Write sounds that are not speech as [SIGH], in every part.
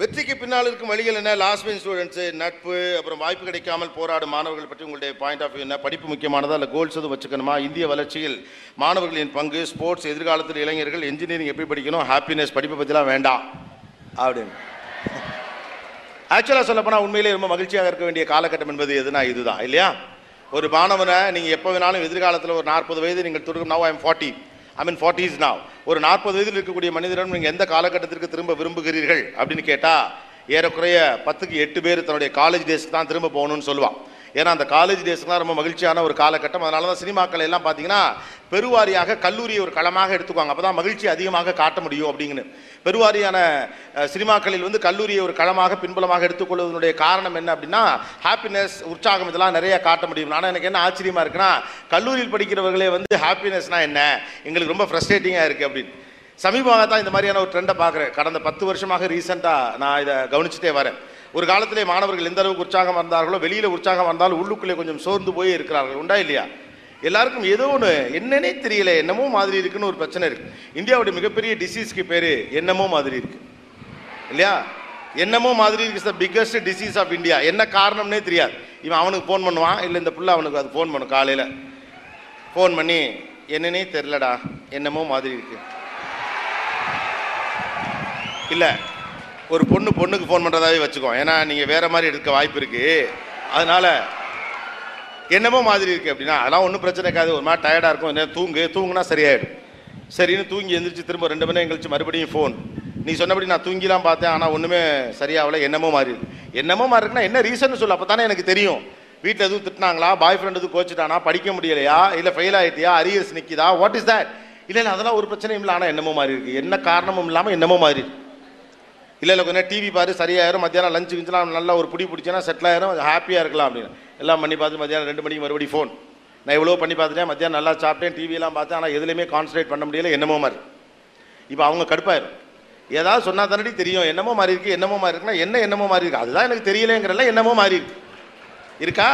வெற்றிக்கு பின்னால் இருக்கும் வழிகள் என்ன? லாஸ்ட் பெஞ்ச் ஸ்டூடெண்ட்ஸு நட்பு அப்புறம் வாய்ப்பு கிடைக்காமல் போராடும் மாணவர்கள் பற்றி உங்களுடைய பாயிண்ட் ஆஃப் வியூ என்ன? படிப்பு முக்கியமானதா இல்லை கோல்ஸ் எதுவும் வச்சுக்கணுமா? இந்திய வளர்ச்சியில் மாணவர்களின் பங்கு ஸ்போர்ட்ஸ் எதிர்காலத்தில் இளைஞர்கள் இன்ஜினியரிங் எப்படி படிக்கணும்? ஹாப்பினஸ் படிப்பை பற்றிலாம் வேண்டாம். அப்படின்னு. ஆக்சுவலாக சொல்லப்போனால் உண்மையிலே ரொம்ப மகிழ்ச்சியாக இருக்க வேண்டிய காலகட்டம் என்பது எதுனா இதுதான் இல்லையா? ஒரு மாணவனை நீங்கள் எப்போ வேணாலும் எதிர்காலத்தில் ஒரு நாற்பது வயது நீங்கள் துடுக்கும் now I'm forty I mean forties now. ஒரு நாற்பது வயதில் இருக்கக்கூடிய மனிதரிடம் நீங்கள் எந்த காலகட்டத்திற்கு திரும்ப விரும்புகிறீர்கள் அப்படின்னு கேட்டால் ஏறக்குறைய பத்துக்கு எட்டு பேர் தன்னுடைய காலேஜ் டேஸ்க்கு தான் திரும்ப போகணும்னு சொல்லுவான். ஏன்னா அந்த காலேஜ் டேஸ்க்கு தான் ரொம்ப மகிழ்ச்சியான ஒரு காலகட்டம். அதனால தான் சினிமாக்கள் எல்லாம் பார்த்தீங்கன்னா பெருவாரியாக கல்லூரியை ஒரு களமாக எடுத்துக்குவாங்க. அப்போ தான் மகிழ்ச்சி அதிகமாக காட்ட முடியும் அப்படிங்கன்னு பெருவாரியான சினிமாக்களில் வந்து கல்லூரியை ஒரு களமாக பின்புலமாக எடுத்துக்கொள்வதனுடைய காரணம் என்ன அப்படின்னா ஹாப்பினஸ் உற்சாகம் இதெல்லாம் நிறைய காட்ட முடியும். ஆனால் எனக்கு என்ன ஆச்சரியமாக இருக்குன்னா கல்லூரியில் படிக்கிறவர்களே வந்து ஹாப்பினஸ்னால் என்ன? எங்களுக்கு ரொம்ப ஃப்ரஸ்ட்ரேட்டிங்காக இருக்குது அப்படின்னு. சமீபமாக தான் இந்த மாதிரியான ஒரு ட்ரெண்டை பார்க்குறேன். கடந்த பத்து வருஷமாக ரீசெண்டாக நான் இதை கவனிச்சுட்டே வரேன். ஒரு காலத்திலே மாணவர்கள் எந்த அளவுக்கு உற்சாகம் இருந்தார்களோ வெளியில் உற்சாகம் வந்தாலும் உள்ளுக்குள்ளே கொஞ்சம் சோர்ந்து போய் இருக்கிறார்கள். உண்டா இல்லையா? எல்லாருக்கும் ஏதோ ஒன்று என்னன்னே தெரியல என்னமோ மாதிரி இருக்குன்னு ஒரு பிரச்சனை இருக்கு. இந்தியாவுடைய மிகப்பெரிய டிசீஸ்க்கு பேர் என்னமோ மாதிரி இருக்கு. இல்லையா? என்னமோ மாதிரி இருக்கு the biggest disease of India என்ன காரணம்னே தெரியாது. இவன் அவனுக்கு ஃபோன் பண்ணுவான் இல்லை இந்த புள்ள அவனுக்கு அது ஃபோன் பண்ணும் காலையில். ஃபோன் பண்ணி என்னன்னே தெரிலடா என்னமோ மாதிரி இருக்கு. இல்லை ஒரு பொண்ணு பொண்ணுக்கு ஃபோன் பண்ணுறதாவே வச்சுக்கோ. ஏன்னா நீங்கள் வேறு மாதிரி எடுக்க வாய்ப்பு இருக்குது அதனால் என்னமோ மாதிரி இருக்கு அப்படின்னா அதெல்லாம் ஒன்றும் பிரச்சனை இருக்காது. ஒரு மாதிரி டயர்டாக இருக்கும். என்ன தூங்கு. தூங்குனா சரியாயிடும். சரின்னு தூங்கி எந்திரிச்சு திரும்ப ரெண்டு மணி நேரம் கழிச்சு மறுபடியும் ஃபோன் நீ சொன்னபடி நான் தூங்கிலாம் பார்த்தேன் ஆனால் ஒன்றுமே சரியாகல. என்னமோ மாதிரி இருக்கு. என்னமோ மாதிரி இருக்குன்னா என்ன ரீசன் சொல்லு. அப்போ தானே எனக்கு தெரியும். வீட்டில் எதுவும் திட்டினாங்களா? பாய் ஃப்ரெண்ட் எதுவும் கோச்சிட்டானா? படிக்க முடியலையா? இல்லை ஃபெயில் ஆகிட்டியா அரியர்ஸ் நிற்கிதா வாட் இஸ் தட் இல்லை இல்லை அதெல்லாம் ஒரு பிரச்சனையும் இல்லை. ஆனால் என்னமோ மாதிரி இருக்குது என்ன காரணமும் இல்லாமல் என்னமோ மாதிரி இல்லை இல்லை கொஞ்சம் டிவி பாரு. சரியாயிரும். மத்தியானம் லஞ்சு கிஞ்சலாம் நல்லா ஒரு பிடி பிடிச்சேன்னா செட்டில் ஆயிரும். ஹாப்பியாக இருக்கலாம் அப்படின்னு. எல்லாம் பண்ணி பார்த்து மத்தியானம் ரெண்டு மணிக்கு மறுபடியும் ஃபோன் நான் எவ்வளோ பண்ணி பார்த்துட்டேன். மத்தியானம் நல்லா சாப்பிட்டேன் டிவியெல்லாம் பார்த்தேன். ஆனால் எதுலேயுமே கான்சன்ட்ரேட் பண்ண முடியல. என்னமோ மாதிரி இப்போ அவங்க கடுப்பாயிரும். ஏதாவது சொன்னால் தானடி தெரியும். என்னமோ மாதிரி இருக்குது என்னமோ மாதிரி இருக்குன்னா என்ன என்னமோ மாதிரி இருக்குது அதுதான் எனக்கு தெரியலங்கிறல என்னமோ மாதிரி இருக்கு. இருக்கா?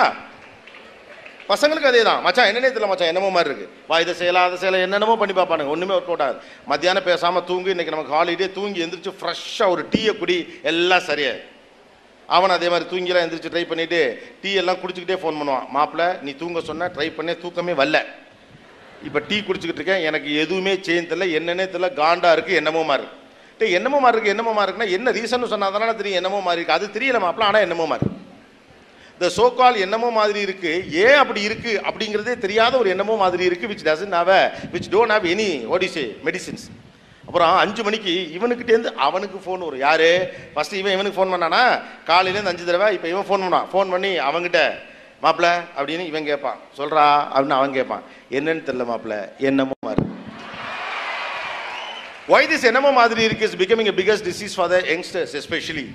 பசங்களுக்கு அதே தான் மச்சான் என்னென்ன தெரியல மச்சான். என்னமோ மாதிரி இருக்குது வா இதை செய்யலாம் அதை செய்யலாம். என்னென்னமோ பண்ணி பார்ப்பானுங்க. ஒன்றுமே ஒர்க் அவுட் ஆகுது. மத்தியானம் பேசாமல் தூங்கி. இன்றைக்கி நமக்கு ஹாலிடே தூங்கி எந்திரிச்சு ஃப்ரெஷ்ஷாக ஒரு டீயை குடி. எல்லாம் சரியாயிரு அவன் அதே மாதிரி தூங்கிலாம் எந்திரிச்சு ட்ரை பண்ணிட்டு டீ எல்லாம் குடிச்சுக்கிட்டே ஃபோன் பண்ணுவான். மாப்பிள்ள நீ தூங்க சொன்ன ட்ரை பண்ணே தூக்கமே வரல. இப்போ டீ குடிச்சுக்கிட்டு இருக்கேன். எனக்கு எதுவுமே சேஞ்ச் தெரியல. என்னன்னே தெரியல. காண்டா இருக்கு என்னமோ மாறு. டே என்னமோ மாறு இருக்கு என்னமோ மாதிரி இருக்குன்னா என்ன ரீசன் சொன்னால் தானே தெரியும். என்னமோ மாறி இருக்கு. அது தெரியல மாப்பிள்ள ஆனால் என்னமோ மாறு. இந்த சோகால் என்னமோ மாதிரி இருக்கு. ஏன் அப்படி இருக்கு அப்படிங்கிறதே தெரியாத ஒரு என்னமோ மாதிரி இருக்கு which doesn't have which don't have any ஒடிசே medicines அப்புறம் அஞ்சு மணிக்கு இவனுக்கிட்டேருந்து அவனுக்கு ஃபோன் வரும். யாரு? ஃபஸ்ட்டு இவன் இவனுக்கு ஃபோன் பண்ணானா? காலையிலேருந்து அஞ்சு தடவை இப்போ இவன் ஃபோன் பண்ணான் ஃபோன் பண்ணி அவன்கிட்ட மாப்பிள அப்படின்னு இவன் கேட்பான் சொல்கிறா அப்படின்னு அவன் கேட்பான் என்னன்னு தெரில மாப்பிள. என்னமோ மாதிரி. ஒய் திஸ் என்னமோ மாதிரி இருக்கு? Is becoming biggest disease for the youngsters especially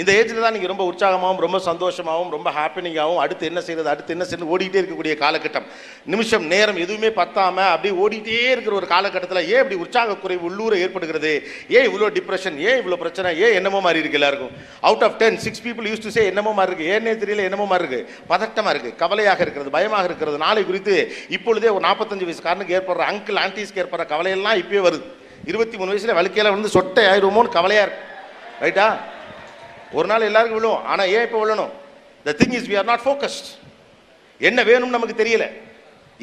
இந்த ஏஜில் தான் நீங்கள் ரொம்ப உற்சாகமாகவும் ரொம்ப சந்தோஷமாகவும் ரொம்ப ஹாப்பினிங்காகவும் அடுத்து என்ன செய்யறது அடுத்து என்ன செய்யறது ஓடிக்கிட்டே இருக்கக்கூடிய காலகட்டம். நிமிஷம் நேரம் எதுவுமே பத்தாமல் அப்படியே ஓடிக்கிட்டே இருக்கிற ஒரு காலகட்டத்தில் ஏன் இப்படி உற்சாக குறைவு உள்ளூர ஏற்படுகிறது? ஏன் இவ்வளோ டிப்ரெஷன் ஏன் இவ்வளோ பிரச்சனை? ஏன் என்னமோ மாதிரி இருக்கு எல்லாருக்கும். Out of ten six people use to say என்னமோ மாதிரி இருக்குது ஏன்னே தெரியல என்னமோ மாதிரி இருக்குது பதட்டமாக இருக்குது கவலையாக இருக்கிறது பயமாக இருக்கிறது. நாளை குறித்து இப்பொழுதே ஒரு நாற்பத்தஞ்சு வயசுக்காரனுக்கு ஏற்படுற அங்கிள் ஆன்டிஸ்க்கு ஏற்படுற கவலையெல்லாம் இப்போயே வருது. இருபத்தி மூணு வயசில் வழுக்கையில வந்து சொட்டை ஆயிடுவோமோன்னு கவலையாக இருக்கு. ரைட்டா ஒரு நாள் எல்லாருக்கும் விழுவோம். ஆனால் ஏன் இப்போ விழணும்? The thing is we are not focused என்ன வேணும்னு நமக்கு தெரியல.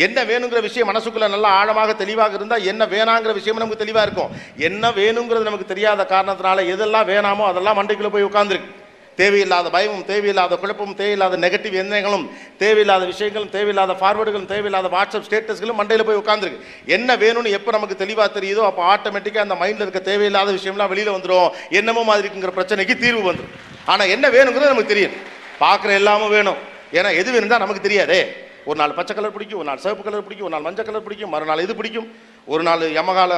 என்ன வேணுங்கிற விஷயம் மனசுக்குள்ள நல்லா ஆழமாக தெளிவாக இருந்தால் என்ன வேணாங்கிற விஷயம் நமக்கு தெளிவாக இருக்கும். என்ன வேணுங்கிறது நமக்கு தெரியாத காரணத்தினால எதெல்லாம் வேணாமோ அதெல்லாம் மண்டைக்குள்ளே போய் உட்காந்துருக்கு தேவையில்லாத பயமும் தேவையில்லாத குழப்பமும் தேவையில்லாத நெகட்டிவ் எண்ணங்களும் தேவையில்லாத விஷயங்களும் தேவையில்லாத ஃபார்வர்டுகளும் தேவையில்லாத வாட்ஸ்அப் ஸ்டேட்டஸ்களும் மண்டையில் போய் உட்காந்துருக்கு என்ன வேணும்னு எப்போ நமக்கு தெளிவாக தெரியுதோ அப்போ ஆட்டோமேட்டிக்காக அந்த மைண்டில் இருக்க தேவையில்லாத விஷயம்லாம் வெளியில் வந்துடும் என்னமோ மாதிரி இருக்குங்கிற பிரச்சனைக்கு தீர்வு வந்துடும் ஆனால் என்ன வேணுங்கிறது நமக்கு தெரியும் பார்க்குற எல்லாமும் வேணும். ஏன்னா எது வேணும் தான் நமக்கு தெரியாதே. ஒரு நாள் பச்சை கலர் பிடிக்கும் ஒரு நாள் சிவப்பு கலர் பிடிக்கும் ஒரு நாள் மஞ்சள் கலர் பிடிக்கும் மறுநாள் இது பிடிக்கும். ஒரு நாள் யமகால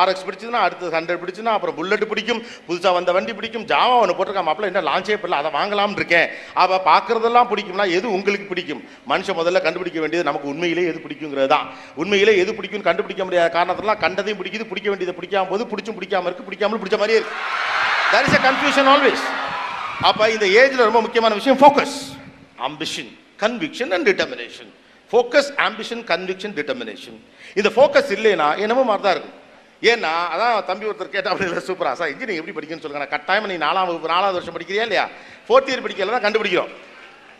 ஆர்எக்ஸ் பிடிச்சதுன்னா அடுத்தது ஹண்ட்ரட் பிடிச்சுன்னா அப்புறம் புல்லட் பிடிக்கும். புதுசாக வந்த வண்டி பிடிக்கும். ஜாவா ஒன்று போட்டிருக்கான் மாப்பிள்ள என்ன லான்ச்சே பண்ணல அதை வாங்கலாம்னு இருக்கேன். அவள் பார்க்குறதெல்லாம் பிடிக்கும்னா எது உங்களுக்கு பிடிக்கும்? மனுஷன் முதல்ல கண்டுபிடிக்க வேண்டியது நமக்கு உண்மையிலே எது பிடிக்குங்கிறது தான். உண்மையிலே எது பிடிக்கும்னு கண்டுபிடிக்க முடியாத காரணத்தெல்லாம் கண்டதையும் பிடிக்குது பிடிக்க வேண்டியதை பிடிக்காம போது பிடிச்சும் பிடிக்காம இருக்கு பிடிக்காமல் பிடிச்ச மாதிரியே இருக்கு. That is a confusion always அப்போ இந்த ஏஜில் ரொம்ப முக்கியமான விஷயம் focus ambition conviction and determination focus ambition conviction determination இந்த ஃபோக்கஸ் இல்லைன்னா என்னமோ மாதிரி தான் இருக்கும். ஏன்னா அதான் தம்பி ஒருத்தர் கேட்டா அப்படி இல்லை சூப்பரா சார் இன்ஜினியரிங் எப்படி படிக்கணும்னு சொல்லுங்க. நான் கட்டாயமா நீ நாலாம் வகுப்பு நாலாவது வருஷம் படிக்கிறியா இல்லையா? ஃபோர்த் இயர் படிக்கல தான் கண்டுபிடிக்கிறோம்.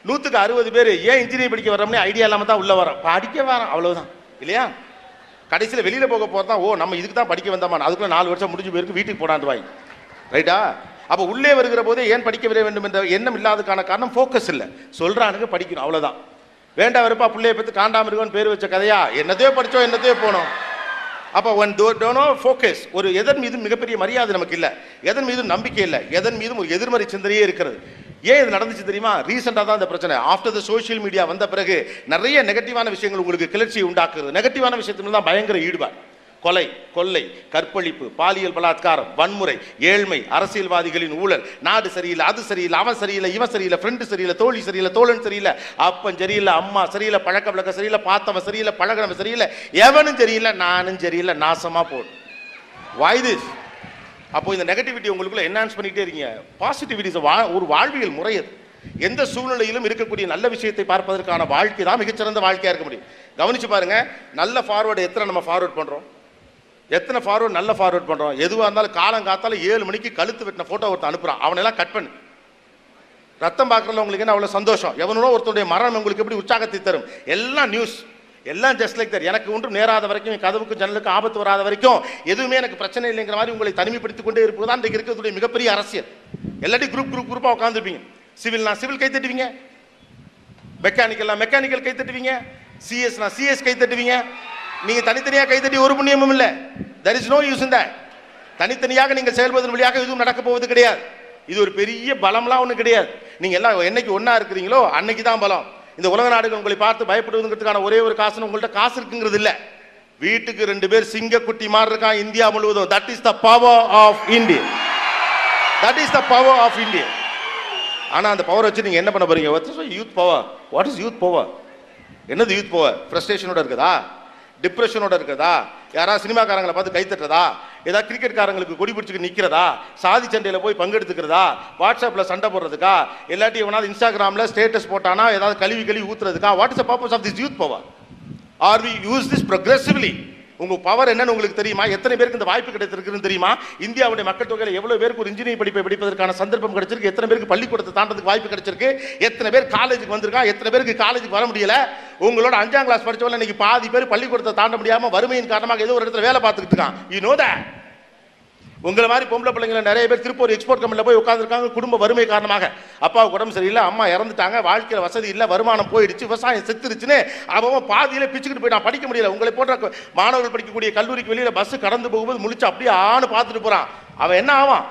நூற்றுக்கு அறுபது பேர் ஏன் இன்ஜினியரிங் படிக்க வரோம்னே ஐடியா இல்லாமல் தான் உள்ளே வரோம் படிக்க வரோம் அவ்வளோதான் இல்லையா? கடைசியில் வெளியில் போக போகிறதா ஓ நம்ம இதுக்கு தான் படிக்க வந்தோமா? அதுக்குள்ள நாலு வருஷம் முடிஞ்சு போயிருக்கு வீட்டுக்கு போடாண்டு வாய் ரைட்டா? அப்போ உள்ளே வருகிற போதே ஏன் படிக்க விட வேண்டும் என்ற எண்ணம் இல்லாததுக்கான காரணம் ஃபோக்கஸ் இல்லை. சொல்கிறானுங்க படிக்கணும் அவ்வளோதான் வேண்டா வெறுப்பா பிள்ளைய பற்றி காண்டாமிருகன் பேர் வச்ச கதையா? என்னத்தையோ படிச்சோம் என்னத்தையோ போனோம். அப்போ ஒன் டோ டோனோ ஃபோக்கஸ் ஒரு எதன் மீதும் மிகப்பெரிய மரியாதை நமக்கு இல்லை எதன் மீதும் நம்பிக்கை இல்லை. எதன் மீதும் ஒரு எதிர்மறை சிந்தனையே இருக்கிறது. ஏன் இது நடந்துச்சு தெரியுமா? ரீசெண்டாக தான் இந்த பிரச்சனை. ஆஃப்டர் த சோஷியல் மீடியா வந்த பிறகு நிறைய நெகட்டிவான விஷயங்கள் உங்களுக்கு கிளர்ச்சியை உண்டாக்குறது நெகட்டிவான விஷயத்துல தான் பயங்கர ஈடுபாடு. கொலை கொள்ளை கற்பழிப்பு பாலியல் பலாத்காரம் வன்முறை ஏழ்மை அரசியல்வாதிகளின் ஊழல் நாடு சரியில்லை அது சரியில்லை அவன் சரியில்லை இவன் சரியில்லை ஃப்ரெண்டு சரியில்லை தோழி சரியில்லை தோழன் சரியில்லை அப்பன் சரியில்லை அம்மா சரியில்லை பழக்க வழக்கம் சரியில்லை பார்த்தவன் சரியில்லை பழகினவன் சரியில்லை எவனும் சரியில்லை நானும் சரியில்லை நாசமாக போடும் வாய் அப்போ இந்த நெகட்டிவிட்டி உங்களுக்குள்ள என்ஹான்ஸ் பண்ணிக்கிட்டே இருக்கீங்க. பாசிட்டிவிட்டி ஒரு வாழ்வியல் முறை அது. எந்த சூழ்நிலையிலும் இருக்கக்கூடிய நல்ல விஷயத்தை பார்ப்பதற்கான வாழ்க்கை தான் மிகச்சிறந்த வாழ்க்கையாக இருக்க முடியும். கவனிச்சு பாருங்க நல்ல ஃபார்வர்டு எத்தனை நம்ம ஃபார்வர்ட் பண்ணுறோம் எத்தனை ஃபார்வர்ட் நல்ல ஃபார்வர்ட் பண்றோம். எதுவாக இருந்தாலும் காலம் காத்தாலும் ஏழு மணிக்கு கழுத்து வெட்டின போட்டோ ஒருத்தன் அனுப்புறான். அவனெல்லாம் கட் பண்ணு. ரத்தம் பார்க்கறதுல உங்களுக்கு என்ன அவ்வளோ சந்தோஷம்? எவனோ ஒருத்தருடைய மரணம் உங்களுக்கு எப்படி உற்சாகத்தை தரும்? எல்லாம் நியூஸ் எல்லாம் ஜஸ்ட் லைக் தர் எனக்கு ஒன்றும் நேராத வரைக்கும் கதவுக்கு ஜன்னலுக்கு ஆபத்து வராத வரைக்கும் எதுவுமே எனக்கு பிரச்சனை இல்லைங்கிற மாதிரி உங்களை தனிமைப்படுத்திக் கொண்டே இருப்பது தான் இன்றைக்கு இருக்கிறதுடைய மிகப்பெரிய அரசியல். எல்லாத்தையும் குரூப் குரூப் குரூப்பாக உட்காந்துருப்பீங்க சிவில்னா சிவில் கை தட்டுவீங்க. மெக்கானிக்கல்னா மெக்கானிக்கல் கை தட்டுவீங்க. சிஎஸ்னா சிஎஸ் கை தட்டுவீங்க. நீங்க தனித்தனியாக கை தட்டி ஒரு புண்ணியமும் இல்லை. தர் இஸ் நோ யூஸ் இந்த தனித்தனியாக நீங்கள் செயல்படுவதன் வழியாக எதுவும் நடக்க போவது கிடையாது. இது ஒரு பெரிய பலம்லாம் ஒன்றும் கிடையாது. நீங்க எல்லாம் என்னைக்கு ஒன்றா இருக்கிறீங்களோ அன்னைக்கு தான் பலம். இந்த உலக நாடுகள் உங்களை பார்த்து பயப்படுவதுங்கிறதுக்கான ஒரே ஒரு காசு உங்கள்ட்ட காசு இருக்குங்கிறது இல்ல. வீட்டுக்கு ரெண்டு பேர் சிங்கக்குட்டி மாதிரி இருக்கான் இந்தியா முழுவதும். That is the power of India that is the power of India ஆனா அந்த பவர் வச்சு நீங்க என்ன பண்ண போறீங்க? Youth power what is youth power என்னது யூத் பவர் ஃப்ரஸ்ட்ரேஷனோட இருக்குதா? டிப்ரெஷனோட இருக்கிறதா யாராவது சினிமாக்காரங்களை பார்த்து கைத்தட்டுறதா? ஏதாவது கிரிக்கெட்காரங்களுக்கு கொடி பிடிச்சிட்டு நிற்கிறதா சாதி சண்டையில் போய் பங்கெடுத்துக்கிறதா? வாட்ஸ்அப்பில் சண்டை போடுறதுக்கா? இல்லாட்டி எவனாவது இன்ஸ்டாகிராமில் ஸ்டேட்டஸ் போட்டானா ஏதாவது கழுவி கழுவி ஊத்துறதுக்கா? What is the purpose of this youth power. Are we use this progressively உங்க பவர் என்னன்னு உங்களுக்கு தெரியுமா? எத்தனை பேருக்கு இந்த வாய்ப்பு கிடைத்திருக்குன்னு தெரியுமா? இந்தியாவுடைய மக்கள் தொகையில் எவ்வளவு பேருக்கு ஒரு இன்ஜினியரிங் படிப்பை படிப்பதற்கான சந்தர்ப்பம் கிடைச்சிருக்கு? எத்தனை பேருக்கு பள்ளிக்கூடத்தை தாண்டதுக்கு வாய்ப்பு கிடைச்சிருக்கு? எத்தனை பேர் காலேஜுக்கு வந்திருக்கா? எத்தனை பேருக்கு காலேஜுக்கு வர முடியல? உங்களோட அஞ்சாம் கிளாஸ் படிச்சவங்க இன்னைக்கு பாதி பேர் பள்ளிக்கூடத்தை தாண்ட முடியாம வறுமையின் காரணமாக ஏதோ ஒரு இடத்துல வேலை பார்த்துக்கிட்டு இருக்கான். யூ நோ தட் உங்களை மாதிரி பொம்பளை பிள்ளைங்களை நிறைய பேர் திருப்பூர் எக்ஸ்போர்ட் கம்பெனியில் போய் உட்காந்துருக்காங்க குடும்ப வறுமை காரணமாக. அப்பாவுக்கு உடம்பு சரியில்லை அம்மா இறந்துட்டாங்க வாழ்க்கையில் வசதி இல்லை வருமானம் போயிடுச்சு விவசாயம் செத்துருச்சுன்னு அவன் பாதியில் பிச்சுக்கிட்டு நான் படிக்க முடியல. உங்களை போன்ற மாணவர்கள் படிக்கக்கூடிய கல்லூரிக்கு வெளியில் பஸ் கடந்து போகும்போது முழிச்சு அப்படியே ஆணு பார்த்துட்டு போகிறான் அவன் என்ன ஆவான்?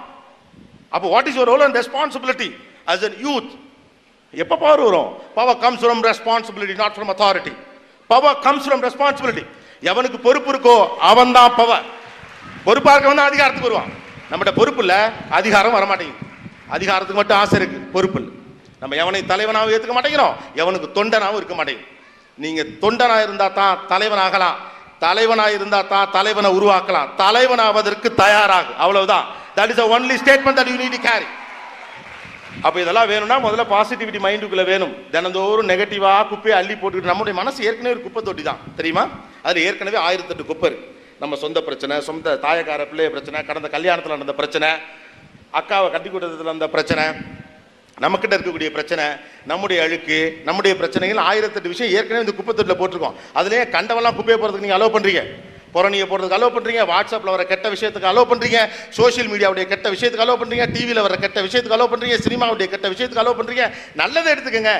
அப்போ what is your role and responsibility as an youth எப்போ பவர் வரும்? Power comes from responsibility not from authority power comes from responsibility எவனுக்கு பொறுப்பு இருக்கோ அவன் தான் பவர் பொறுப்பாக வந்து அதிகாரத்துக்கு வருவான் நம்மகிட்ட பொறுப்பு இல்லை அதிகாரம் வரமாட்டேங்குது. அதிகாரத்துக்கு மட்டும் ஆசை இருக்கு பொறுப்பு இல்லை. நம்ம எவனை தலைவனாகவும் ஏற்றுக்க மாட்டேங்கிறோம் எவனுக்கு தொண்டனாகவும் இருக்க மாட்டேங்குது. நீங்கள் தொண்டனாக இருந்தால் தான் தலைவனாகலாம் தலைவனாக இருந்தால் தான் தலைவனை உருவாக்கலாம். தலைவனாவதற்கு தயாராகும் அவ்வளவுதான். That is only statement that you need carry அப்போ இதெல்லாம் வேணும்னா முதல்ல பாசிட்டிவிட்டி மைண்டுக்குள்ளே வேணும். தினந்தோறும் நெகட்டிவாக குப்பையை அள்ளி போட்டுக்கிட்டு நம்முடைய மனசு ஏற்கனவே ஒரு குப்பை தொட்டி தான் தெரியுமா? அதில் ஏற்கனவே ஆயிரத்தெட்டு குப்பை இருக்குது நம்ம சொந்த பிரச்சனை சொந்த தாயக்கார பிள்ளைய பிரச்சனை கடந்த கல்யாணத்தில் நடந்த பிரச்சனை அக்காவை கட்டி கொடுத்ததுல அந்த பிரச்சனை நம்மக்கிட்ட இருக்கக்கூடிய பிரச்சனை நம்முடைய அழுக்கு நம்முடைய பிரச்சனைகள் ஆயிரத்தெட்டு விஷயம் ஏற்கனவே இந்த குப்பை போட்டிருக்கோம். அதுலேயே கண்டவெல்லாம் குப்பையை போகிறதுக்கு நீங்கள் அலோவ் பண்ணுறீங்க புறணியை போடுறதுக்கு அலோவ் பண்ணுறீங்க வாட்ஸ்அப்பில் வர கெட்ட விஷயத்துக்கு அலோவ் பண்ணுறீங்க சோஷியல் மீடியாவுடைய கெட்ட விஷயத்துக்கு அலோவ் பண்ணுறீங்க டிவியில் வர கெட்ட விஷயத்துக்கு அலோவ் பண்ணுறீங்க சினிமாவுடைய கெட்ட விஷயத்துக்கு அலோவ் பண்ணுறீங்க நல்லதை எடுத்துக்கங்க.